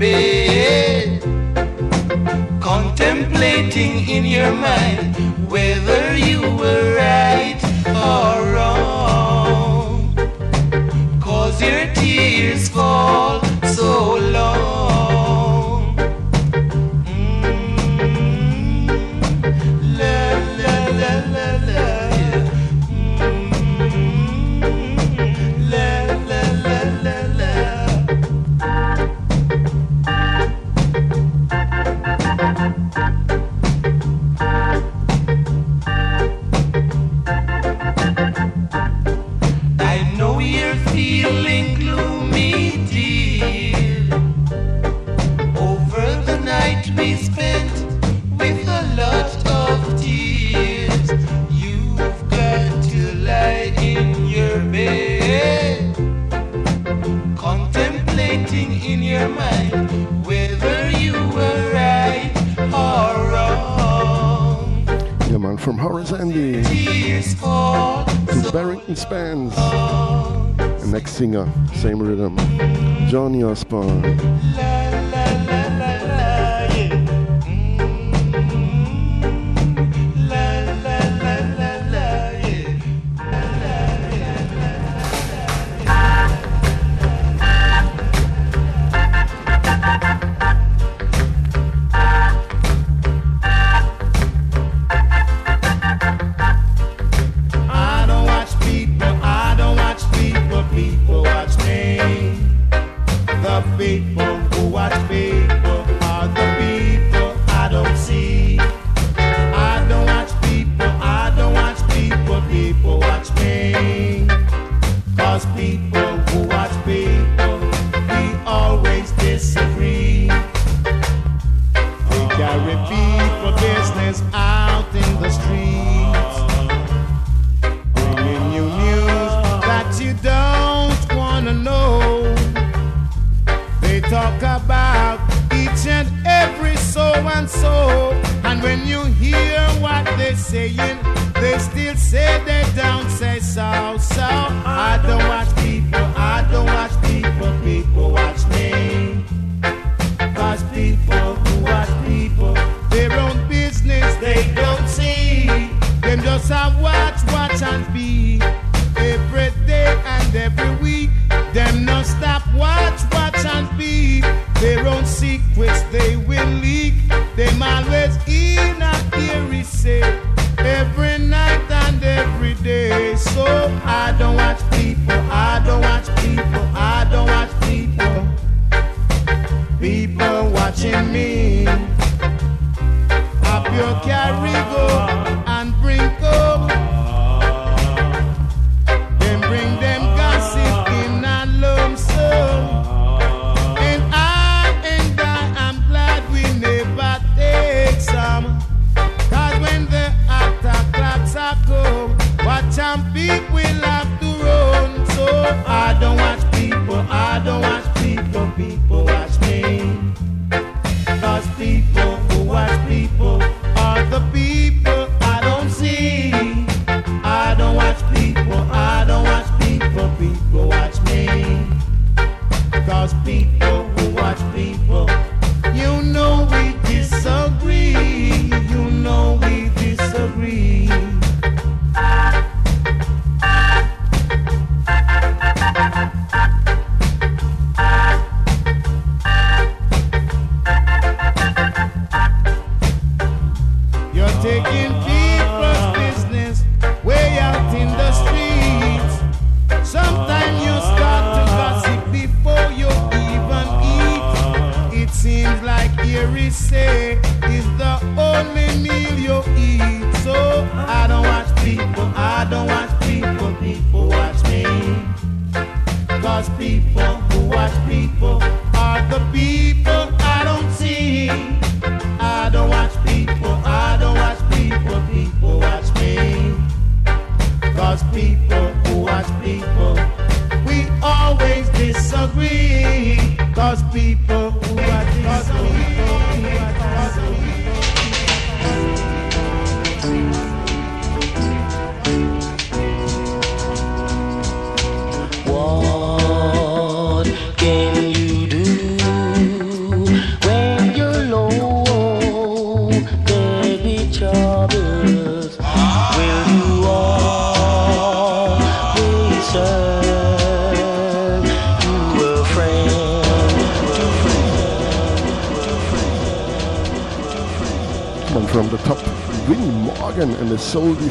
Speaker 1: Bed, contemplating in your mind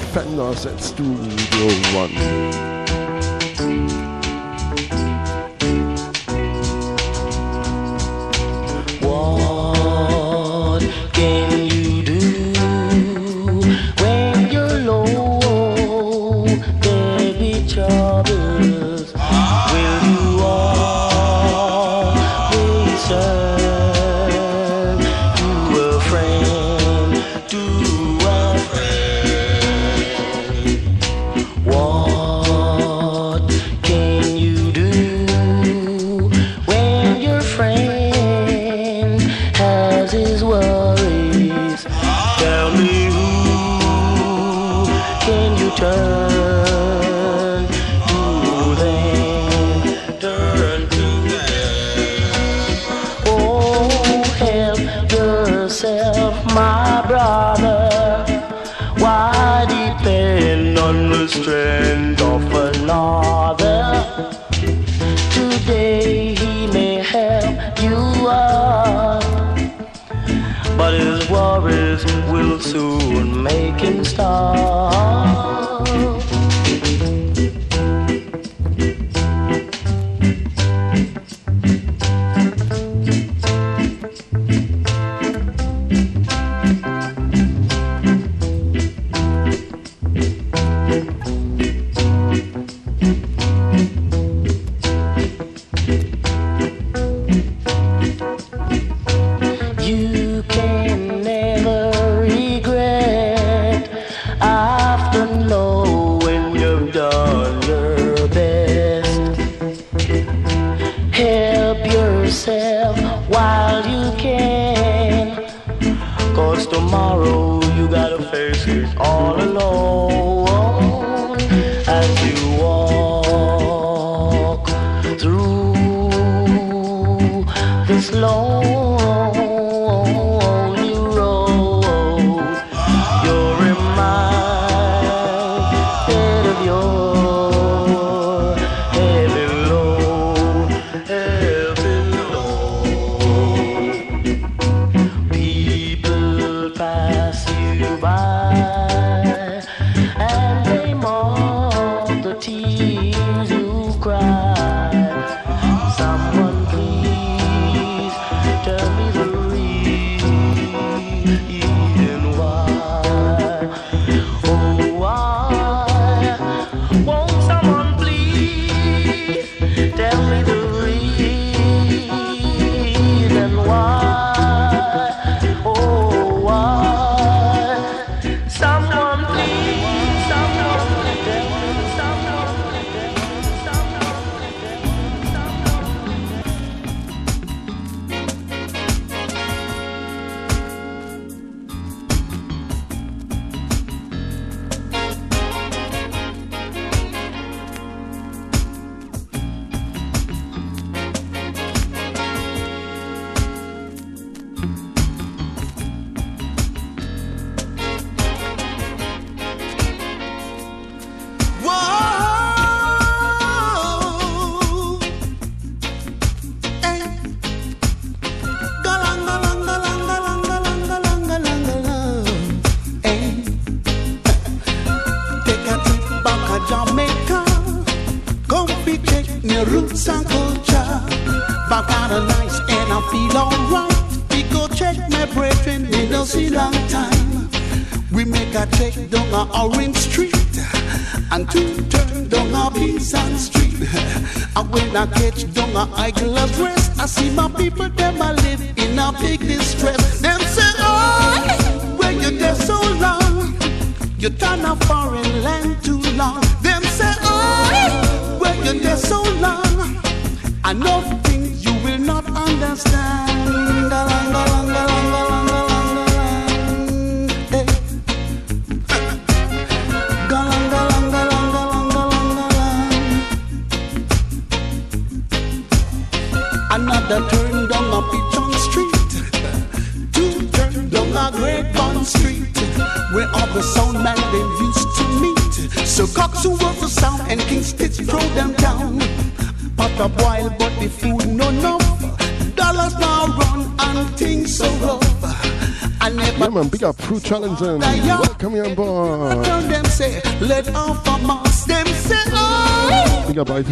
Speaker 4: Soul Defenders at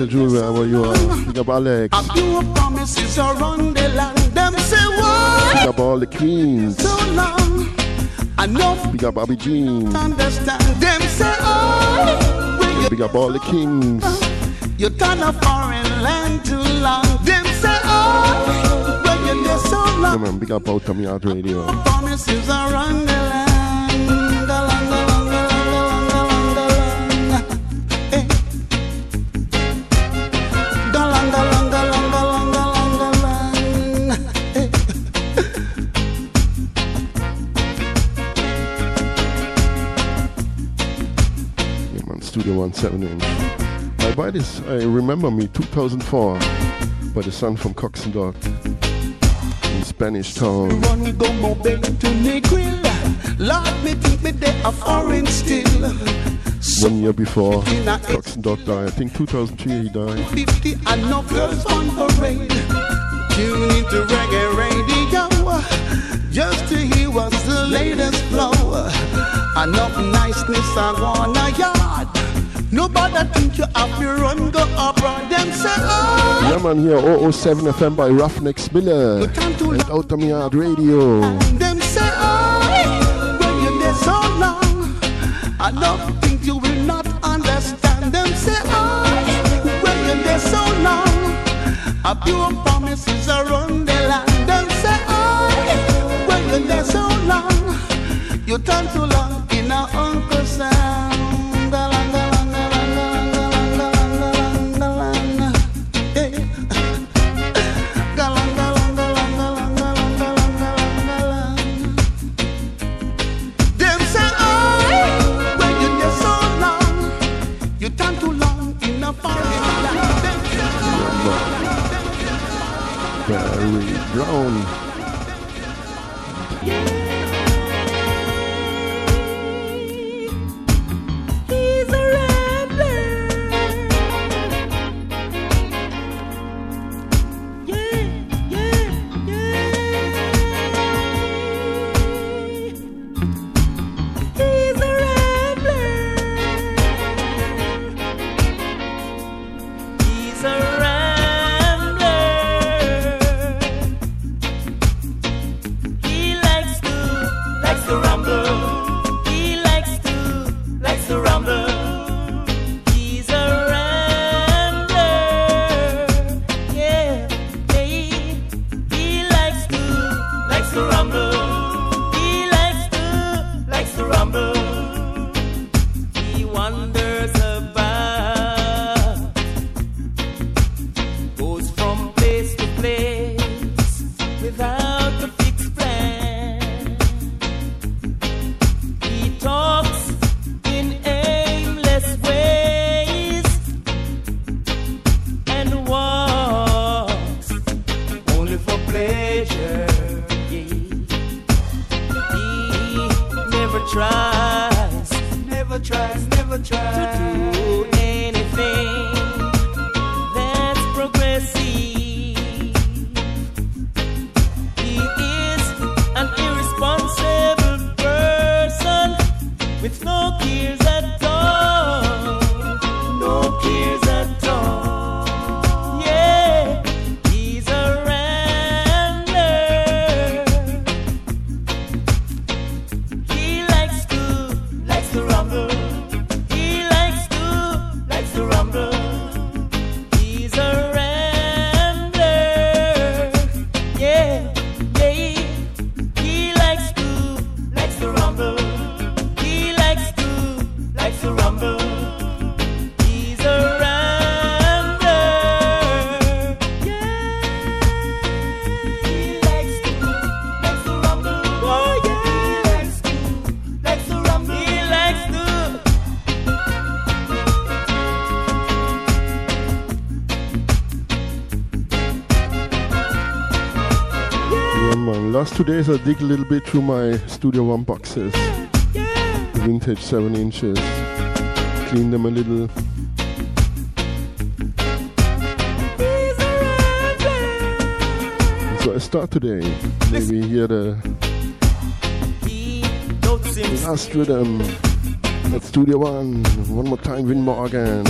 Speaker 11: up
Speaker 2: Jewel, wherever you uh, mm. are. Big up Alex.
Speaker 1: a few promises around the land. Them say, what?
Speaker 2: Big up all the queens.
Speaker 1: So long, I know
Speaker 2: Big up Bobby Jean.
Speaker 1: understand. Them say, oh,
Speaker 2: Big up all the kings.
Speaker 1: Uh, you turn a foreign land too long. Them say, oh, when you're so long,
Speaker 2: man, big up Out Yard Radio.
Speaker 1: promises are
Speaker 2: 117 inch. I buy this, I remember me, 2004, by the son from Coxsone Dodd in Spanish Town.
Speaker 1: Run go to me me still.
Speaker 2: One year before, Coxsone Dodd died. I think 2003 he died.
Speaker 1: 50 and no girls on parade. Tune into reggae radio just to hear what's the latest flow. Enough niceness I want a yard. Nobody think you have to run go abroad. Them say, oh,
Speaker 2: Yeah, man, here 007 FM by Ruffneck Smille and Out Yard Radio.
Speaker 1: them say, oh, when you're there so long. Enough think you will not understand. Them say, oh, when you're there so long. A few promises are on the land. Them say, oh, when you're there so long. You turn too long in a
Speaker 2: Last I dig a little bit through my Studio One boxes. Vintage 7 inches. Clean them a little. So I start today. Maybe hear the
Speaker 1: Last rhythm at Studio One. One more time, Vin Morgan.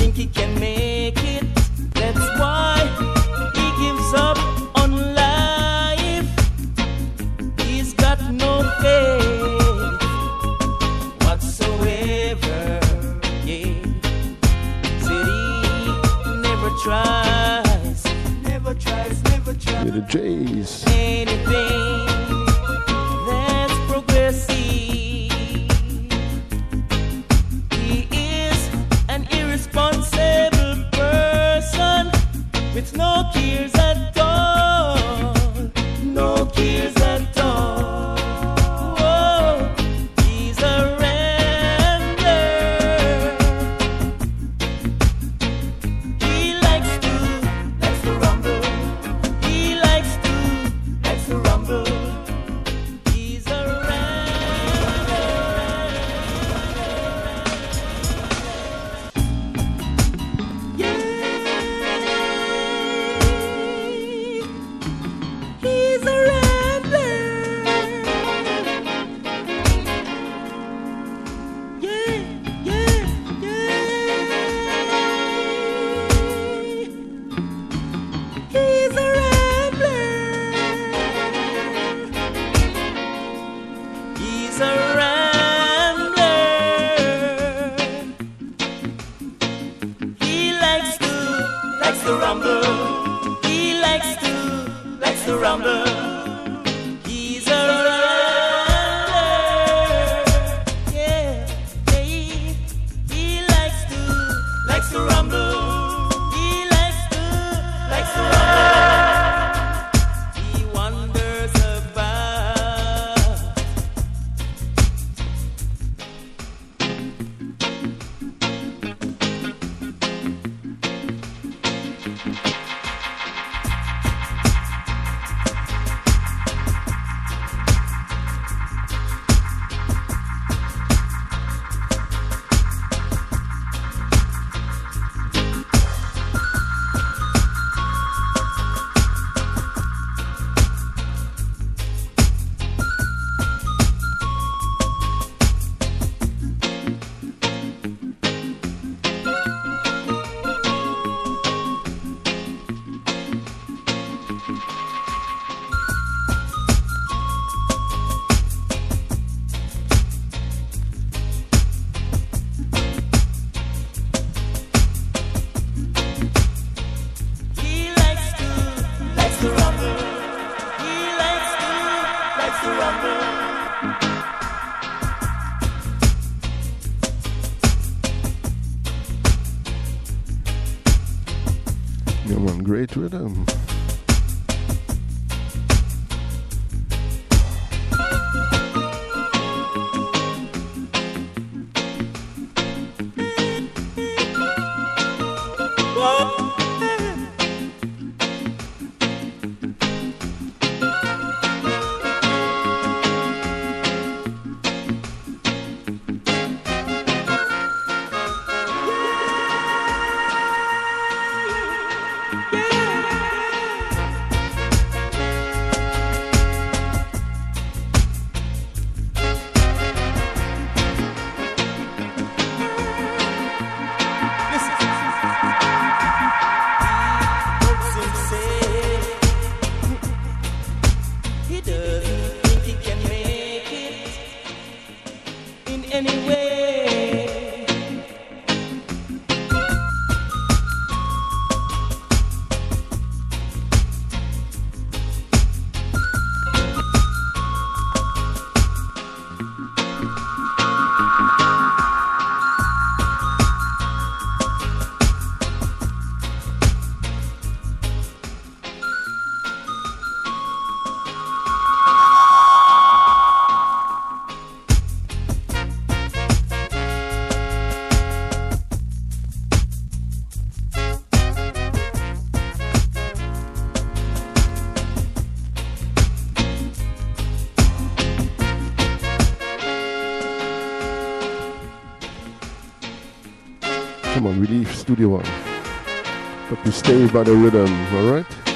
Speaker 1: Studio One. But we stay by the rhythm, alright?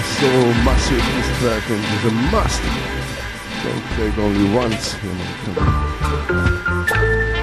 Speaker 10: is so
Speaker 2: massive, this track, and it's a must. It's take only once
Speaker 10: in the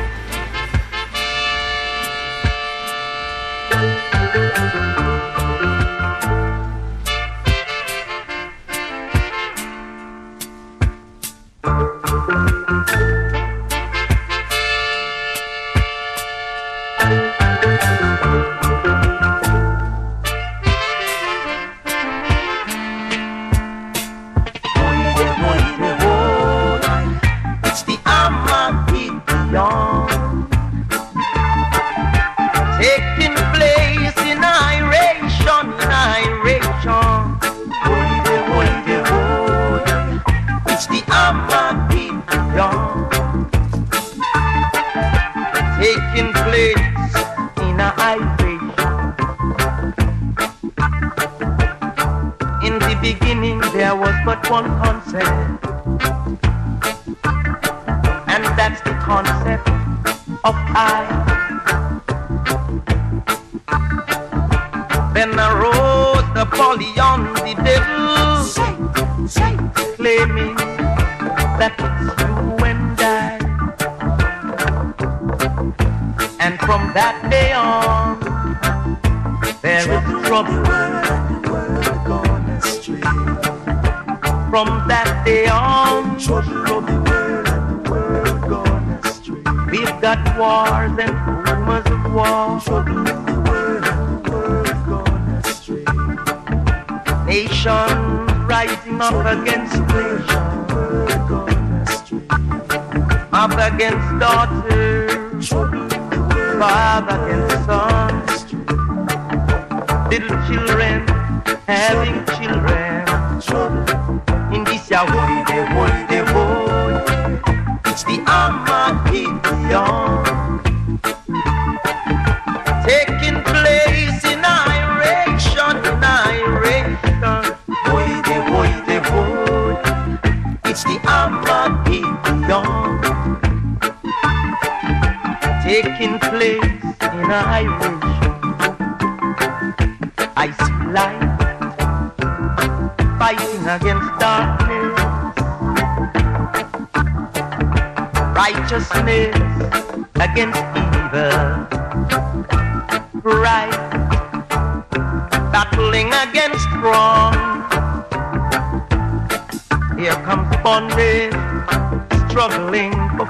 Speaker 10: against evil. Right, battling against wrong. Here comes Bonnie, struggling for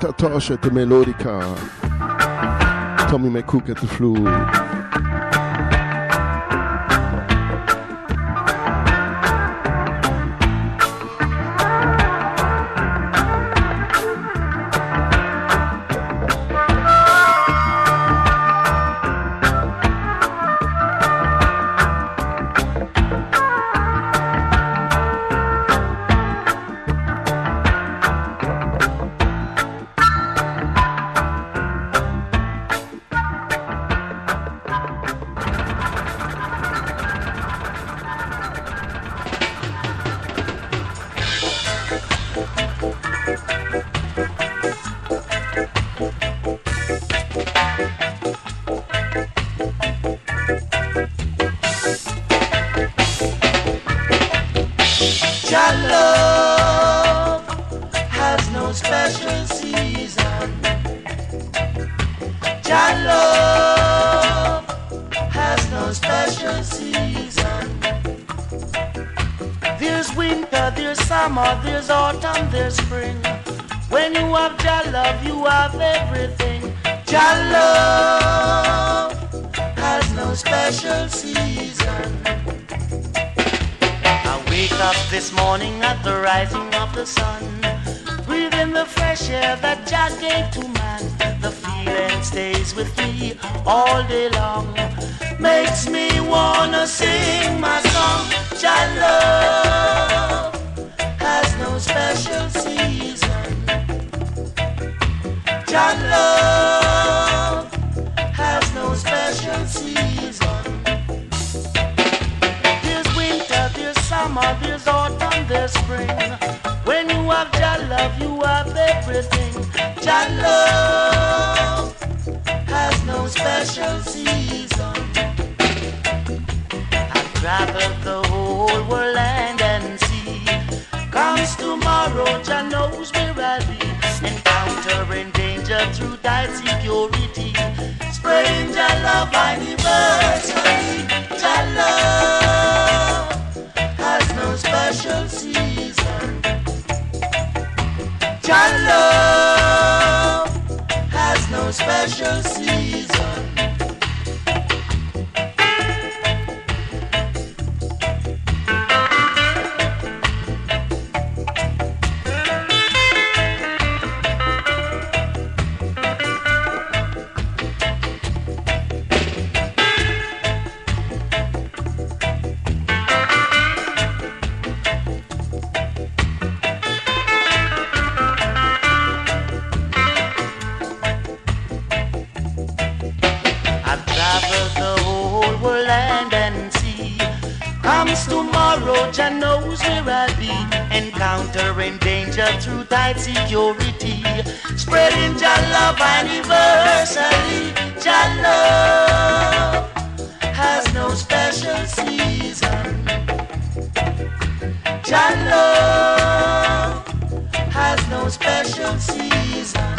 Speaker 2: Peter Tosh at the melodica, Tommy McCook at the flute.
Speaker 4: Tomorrow, Jah knows where I'll be. Encountering danger through tight security. Spreading Jah love anniversary. Jah love has no special season. Jah love has no special season.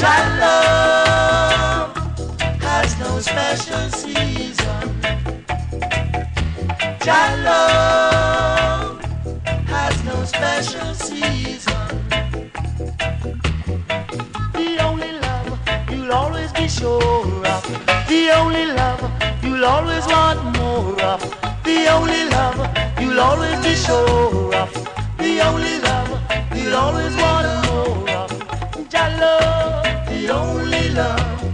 Speaker 4: Jah love has no special season. Love has no special season. The only love you'll always be sure of. The only love you'll always want more of. The only love you'll always be sure of. The only love you'll always want more of. Jah love, the only love.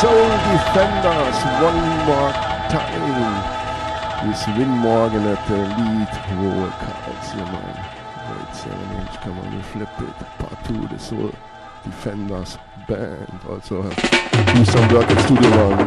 Speaker 2: Soul Defenders one more time with Vin Morgan at the lead vocals. You man, great 7 inch come on, you flip it. Part 2, the Soul Defenders band also have do some work studio
Speaker 4: one.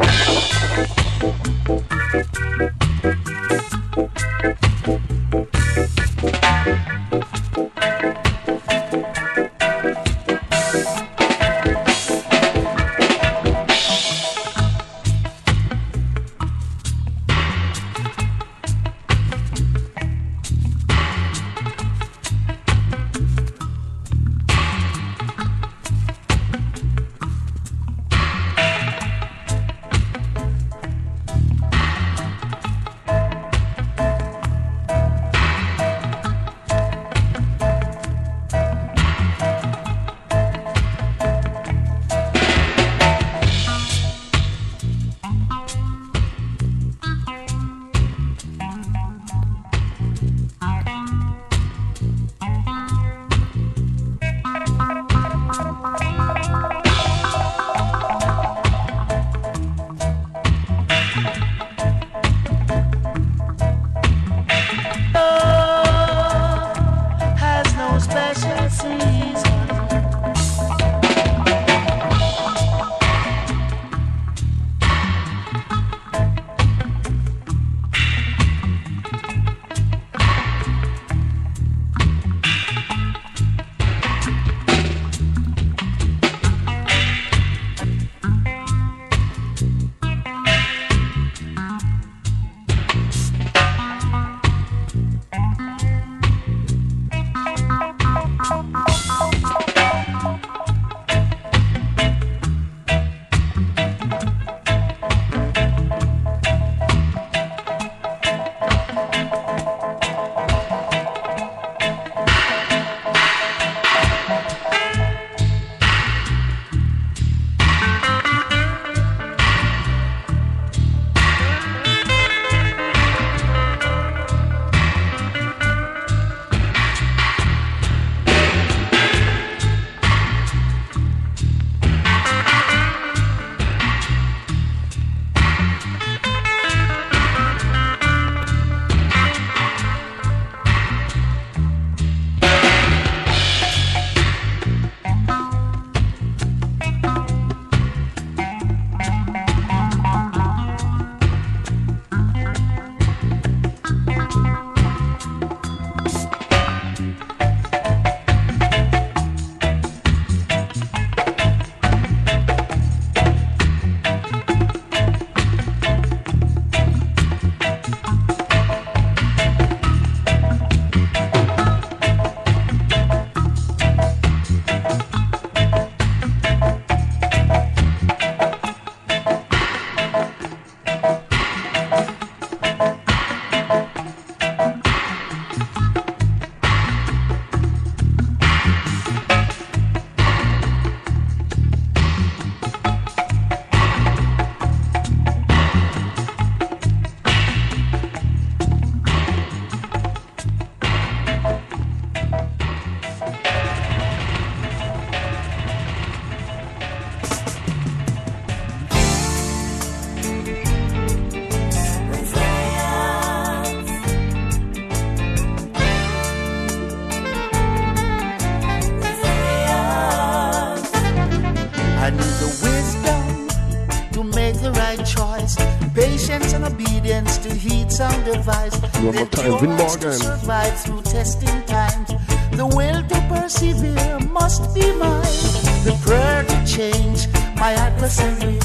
Speaker 4: device.
Speaker 2: One more time, Vin
Speaker 4: Survive through testing times. The will to persevere must be mine. The prayer to change my adversary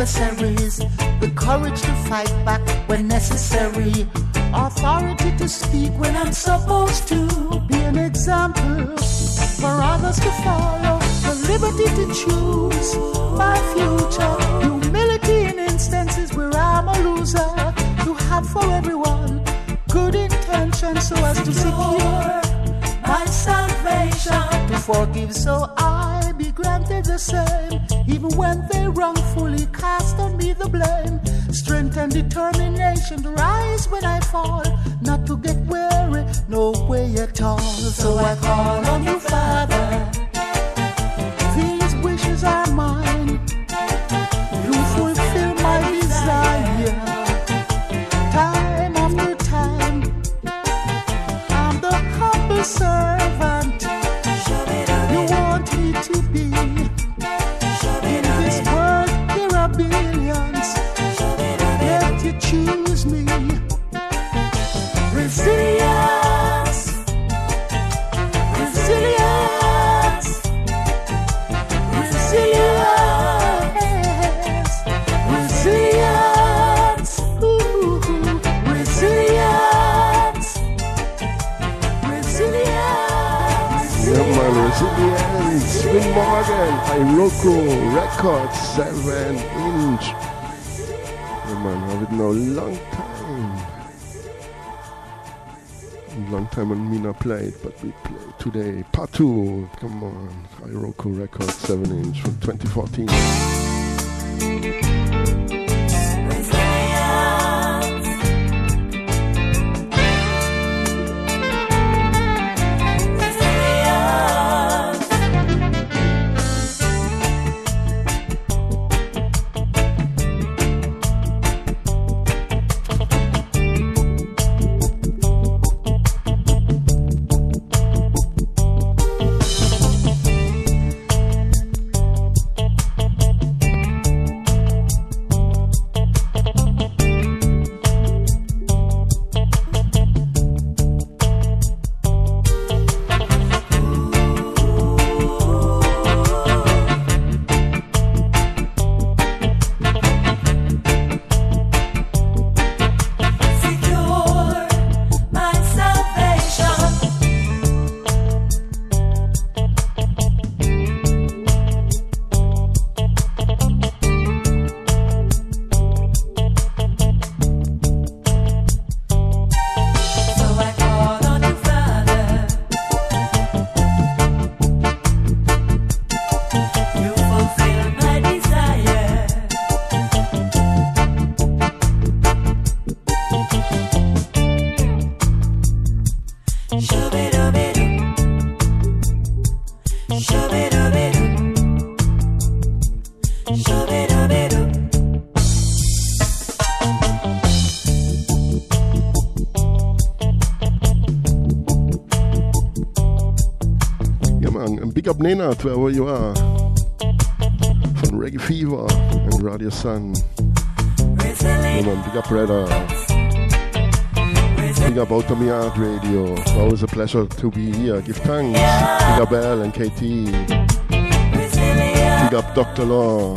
Speaker 4: adversaries the courage to fight back. and determination to rise when I fall, not to get weary, no way at all. So I call. time
Speaker 2: on Mina played, but we play today. Part 2, come on, Iroko Records 7 inch from 2014. Pleasure to be here. Give thanks. Big up L and KT. Big up Dr. Law.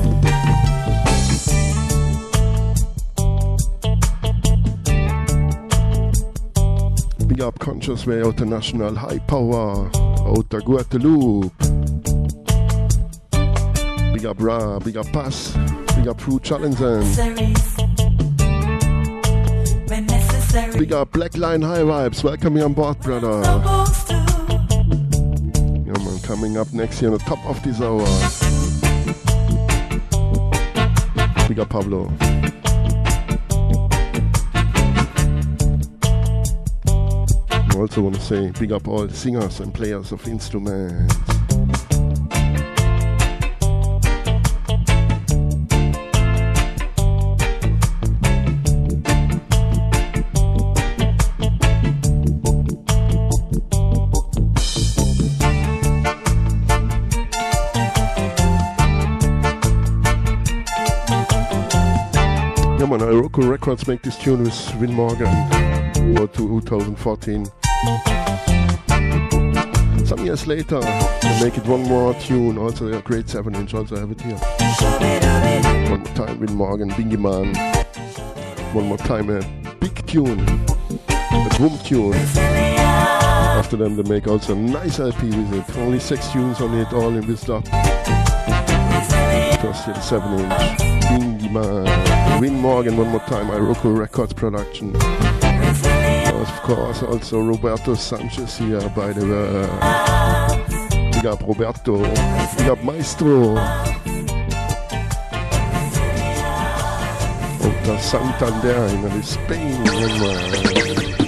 Speaker 2: Big up Conscious Way International High Power out of Guadeloupe. Big up Ra, big up Pass, big up True Challenging. Big up Black Line High Vibes, welcome on board, brother. Yeah, man, coming up next year on the top of this hour. Big up Pablo. I also want to say big up all singers and players of instruments. Yeah, man, Iroko Records make this tune with Vin Morgan for 2014. Some years later, they make it one more tune, also a great 7 inch, also have it here. One more time, Vin Morgan, Bingy Man. One more time, a big tune, a boom tune. After them, they make also a nice LP with it. Only six tunes on it, all in this up. First year, 7 inch. Bingy Man. Vin Morgan, one more time, Iroko Records production. Of course, also Roberto Sanchez here by the way. Big up Roberto. Big up Maestro. Of Santander in Spain. man.
Speaker 4: Hey,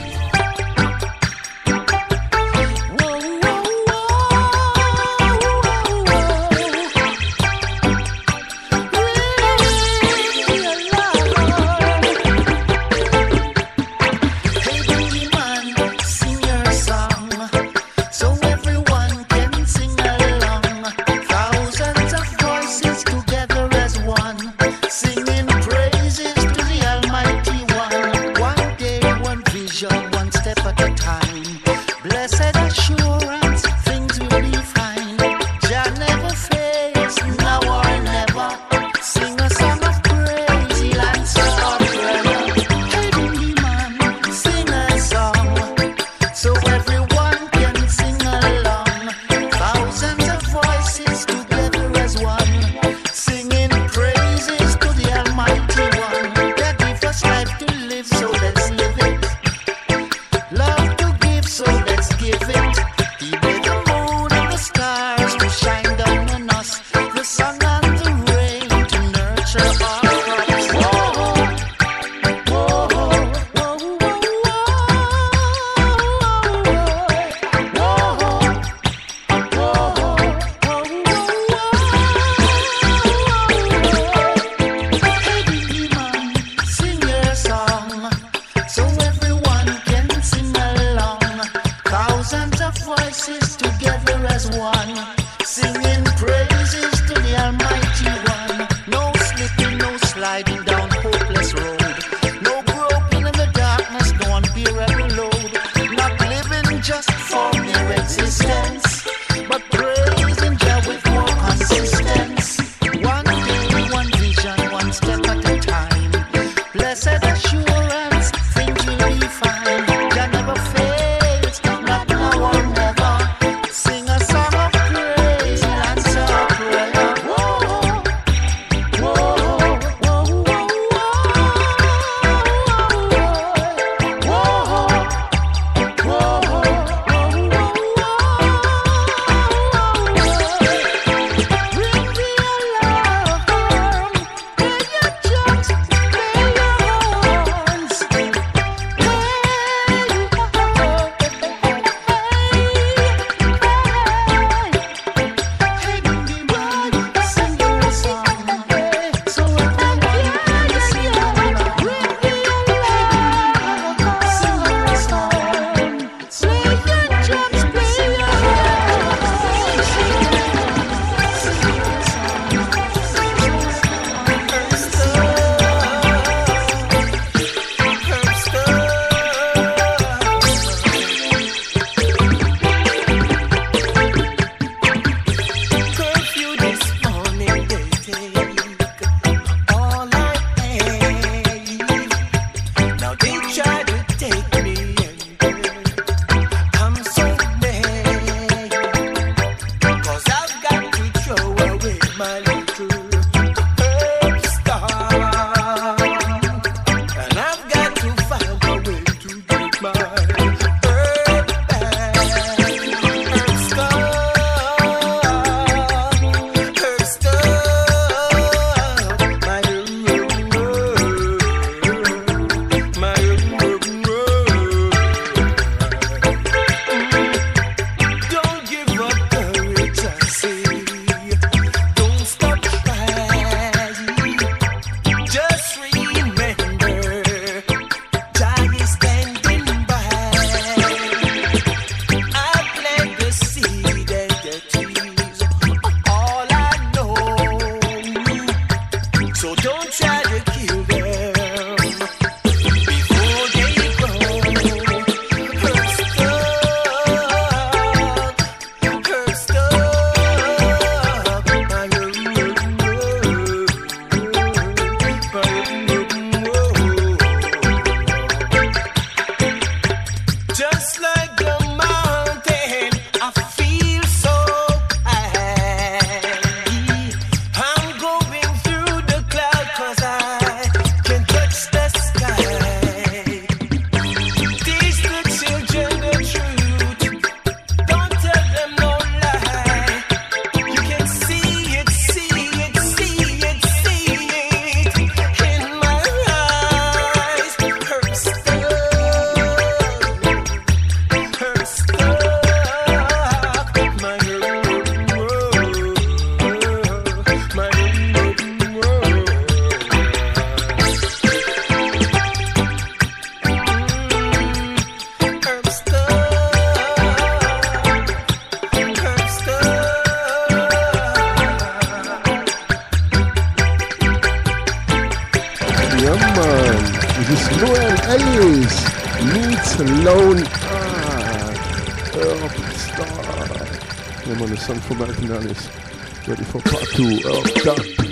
Speaker 4: on the
Speaker 1: song from Martinellis. Ready for part two. of done.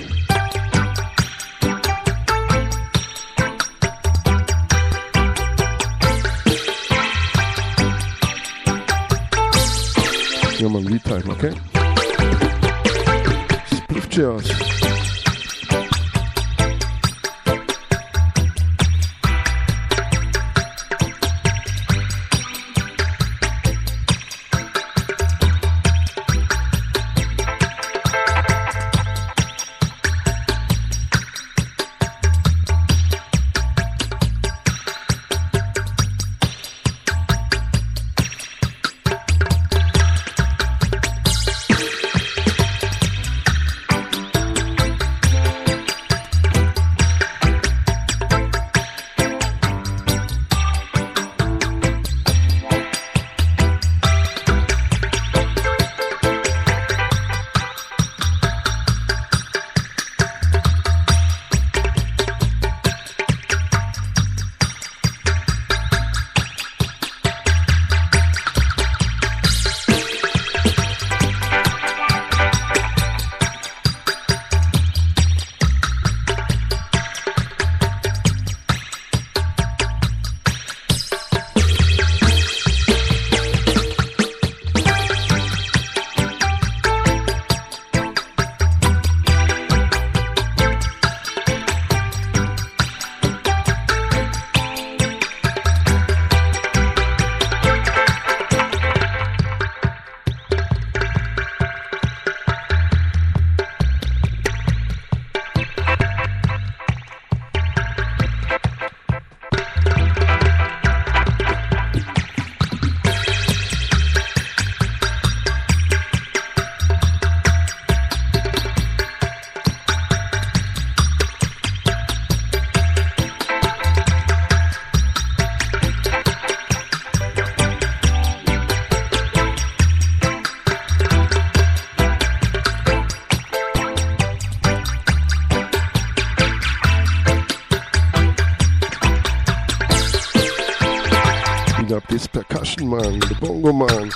Speaker 1: Solomon.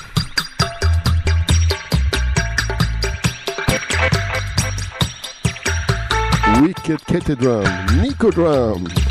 Speaker 1: Wicked Kettle Drum, Nico Drum.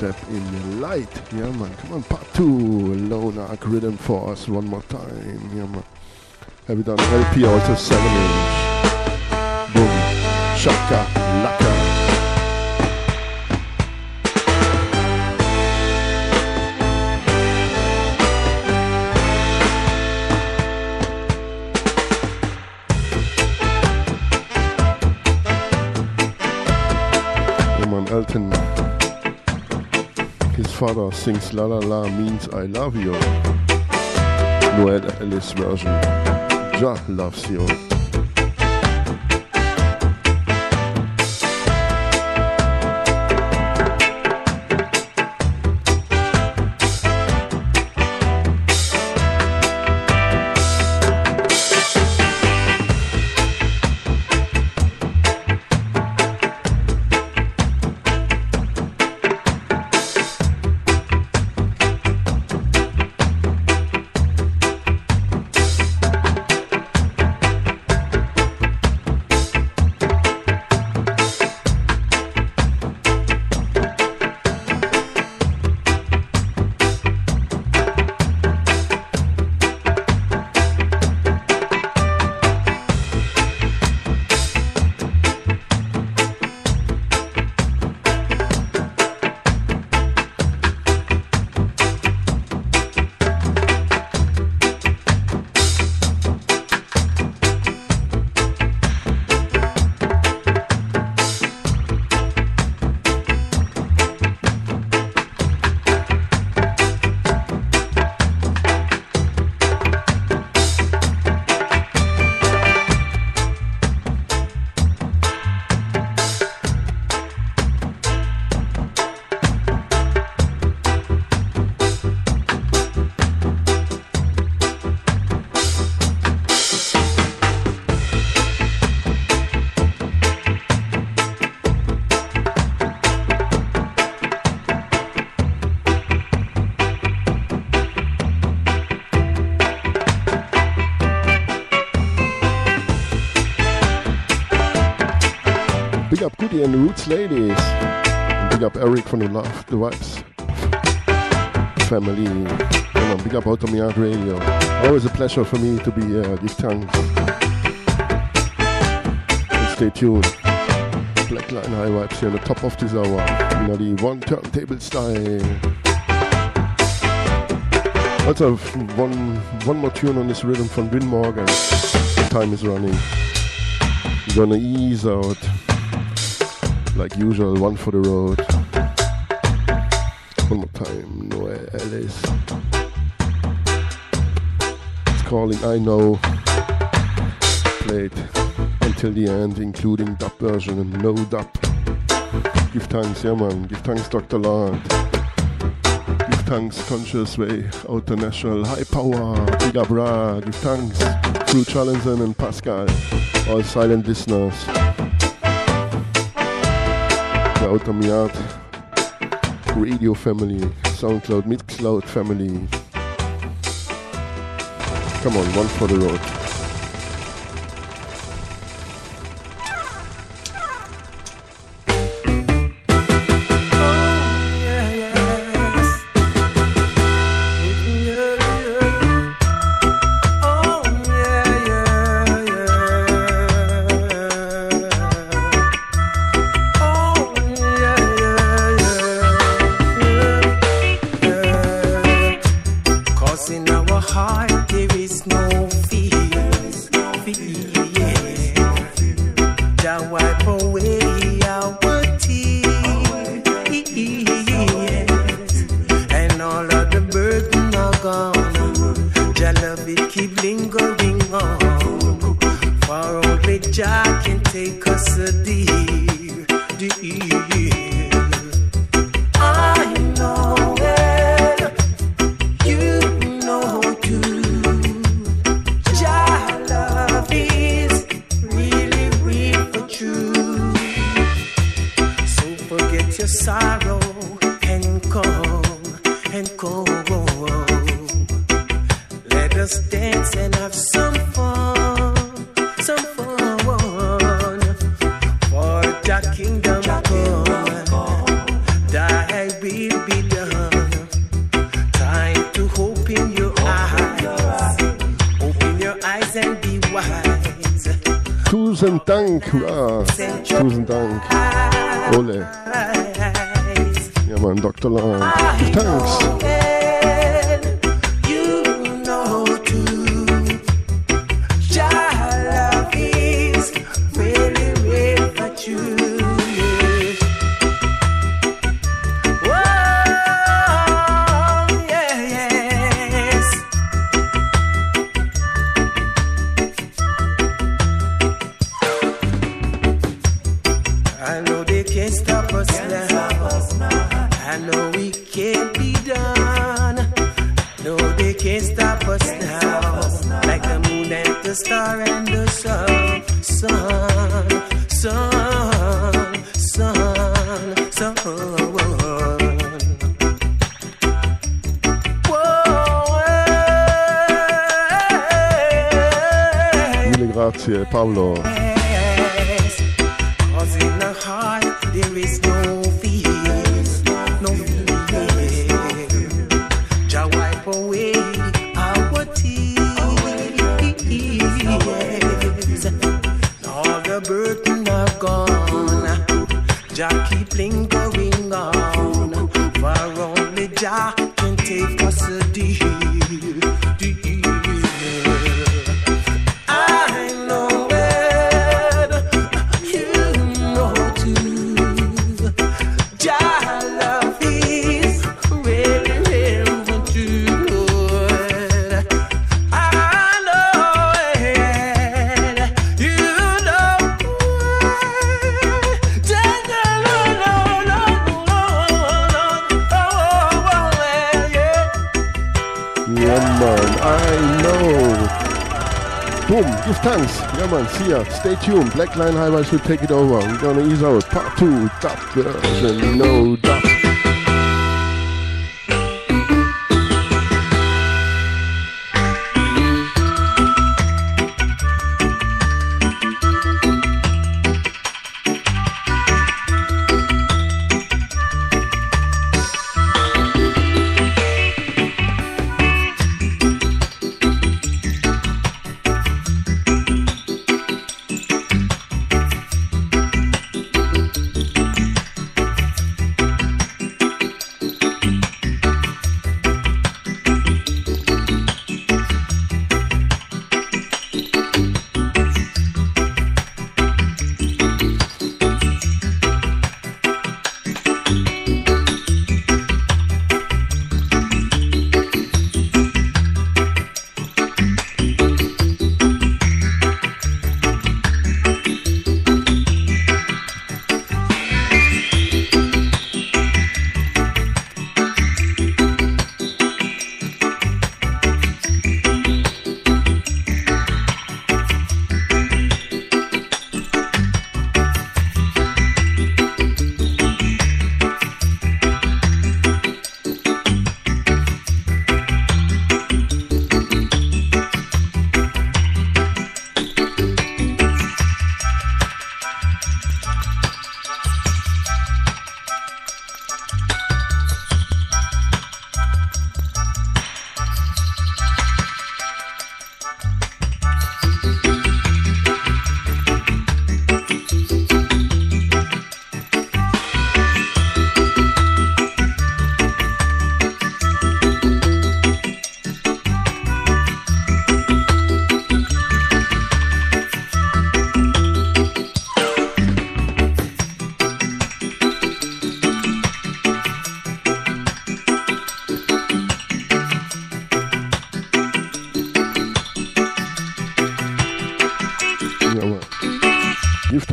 Speaker 12: Step
Speaker 2: in the light. Yeah, man. Come on, part two. Lone Ark Rhythm for us one more time. Yeah, man. Have you done LP also 7 inch? Boom. Shaka, father sings La La La means I love you. Noel Ellis version. Ja loves you. And Roots Ladies. And big up Eric from the Love the Vibes family. On, big up Outta Mi Yard Radio. Always a pleasure for me to be uh, here. Give thanks. And stay tuned. Black Line High Vibes here on the top of this hour. You know, the one turntable style. Also, one one more tune on this rhythm from Vin Morgan. Time is running. We're gonna ease out like usual, one for the road. One more time, Noel Ellis. It's calling I Know. Played until the end, including dub version and no dub. Give thanks, yeah man. Give thanks, Dr. Lord. Give thanks, Conscious Way, Outer National, High Power, Big Up Give thanks, Drew Challenson and Pascal, all silent listeners the Outta Mi Yard Radio family, SoundCloud, Mixcloud family. Come on, one for the road.
Speaker 1: Tusen Dank. Ah, tusen Dank. Ole. Ja, mein Dr. Lang. Thanks. Paulo. here. Stay tuned. Black Line High Vibes will take it over. We're gonna ease out. Part two. Top, uh, no
Speaker 2: doubt.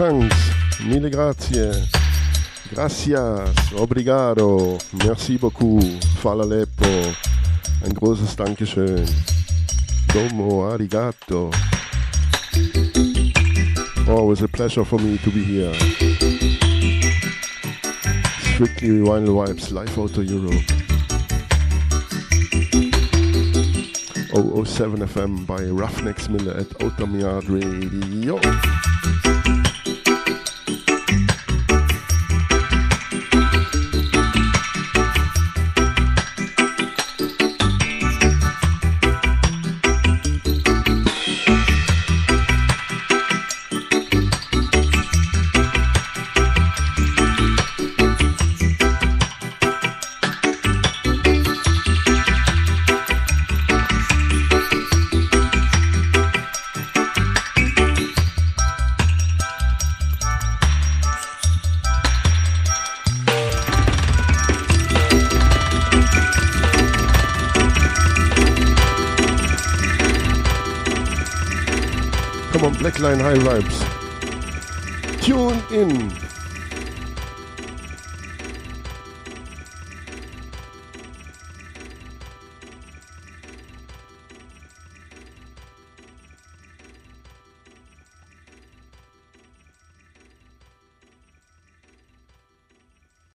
Speaker 2: Thanks. Mille grazie. Gracias. Obrigado. Merci beaucoup. Fala Leppo. Ein großes Dankeschön. Domo arigato. Oh, Always a pleasure for me to be here. Strictly Vinyl Vibz, live out of Europe. 007 FM by Ruffneck Smille at Yard Radio.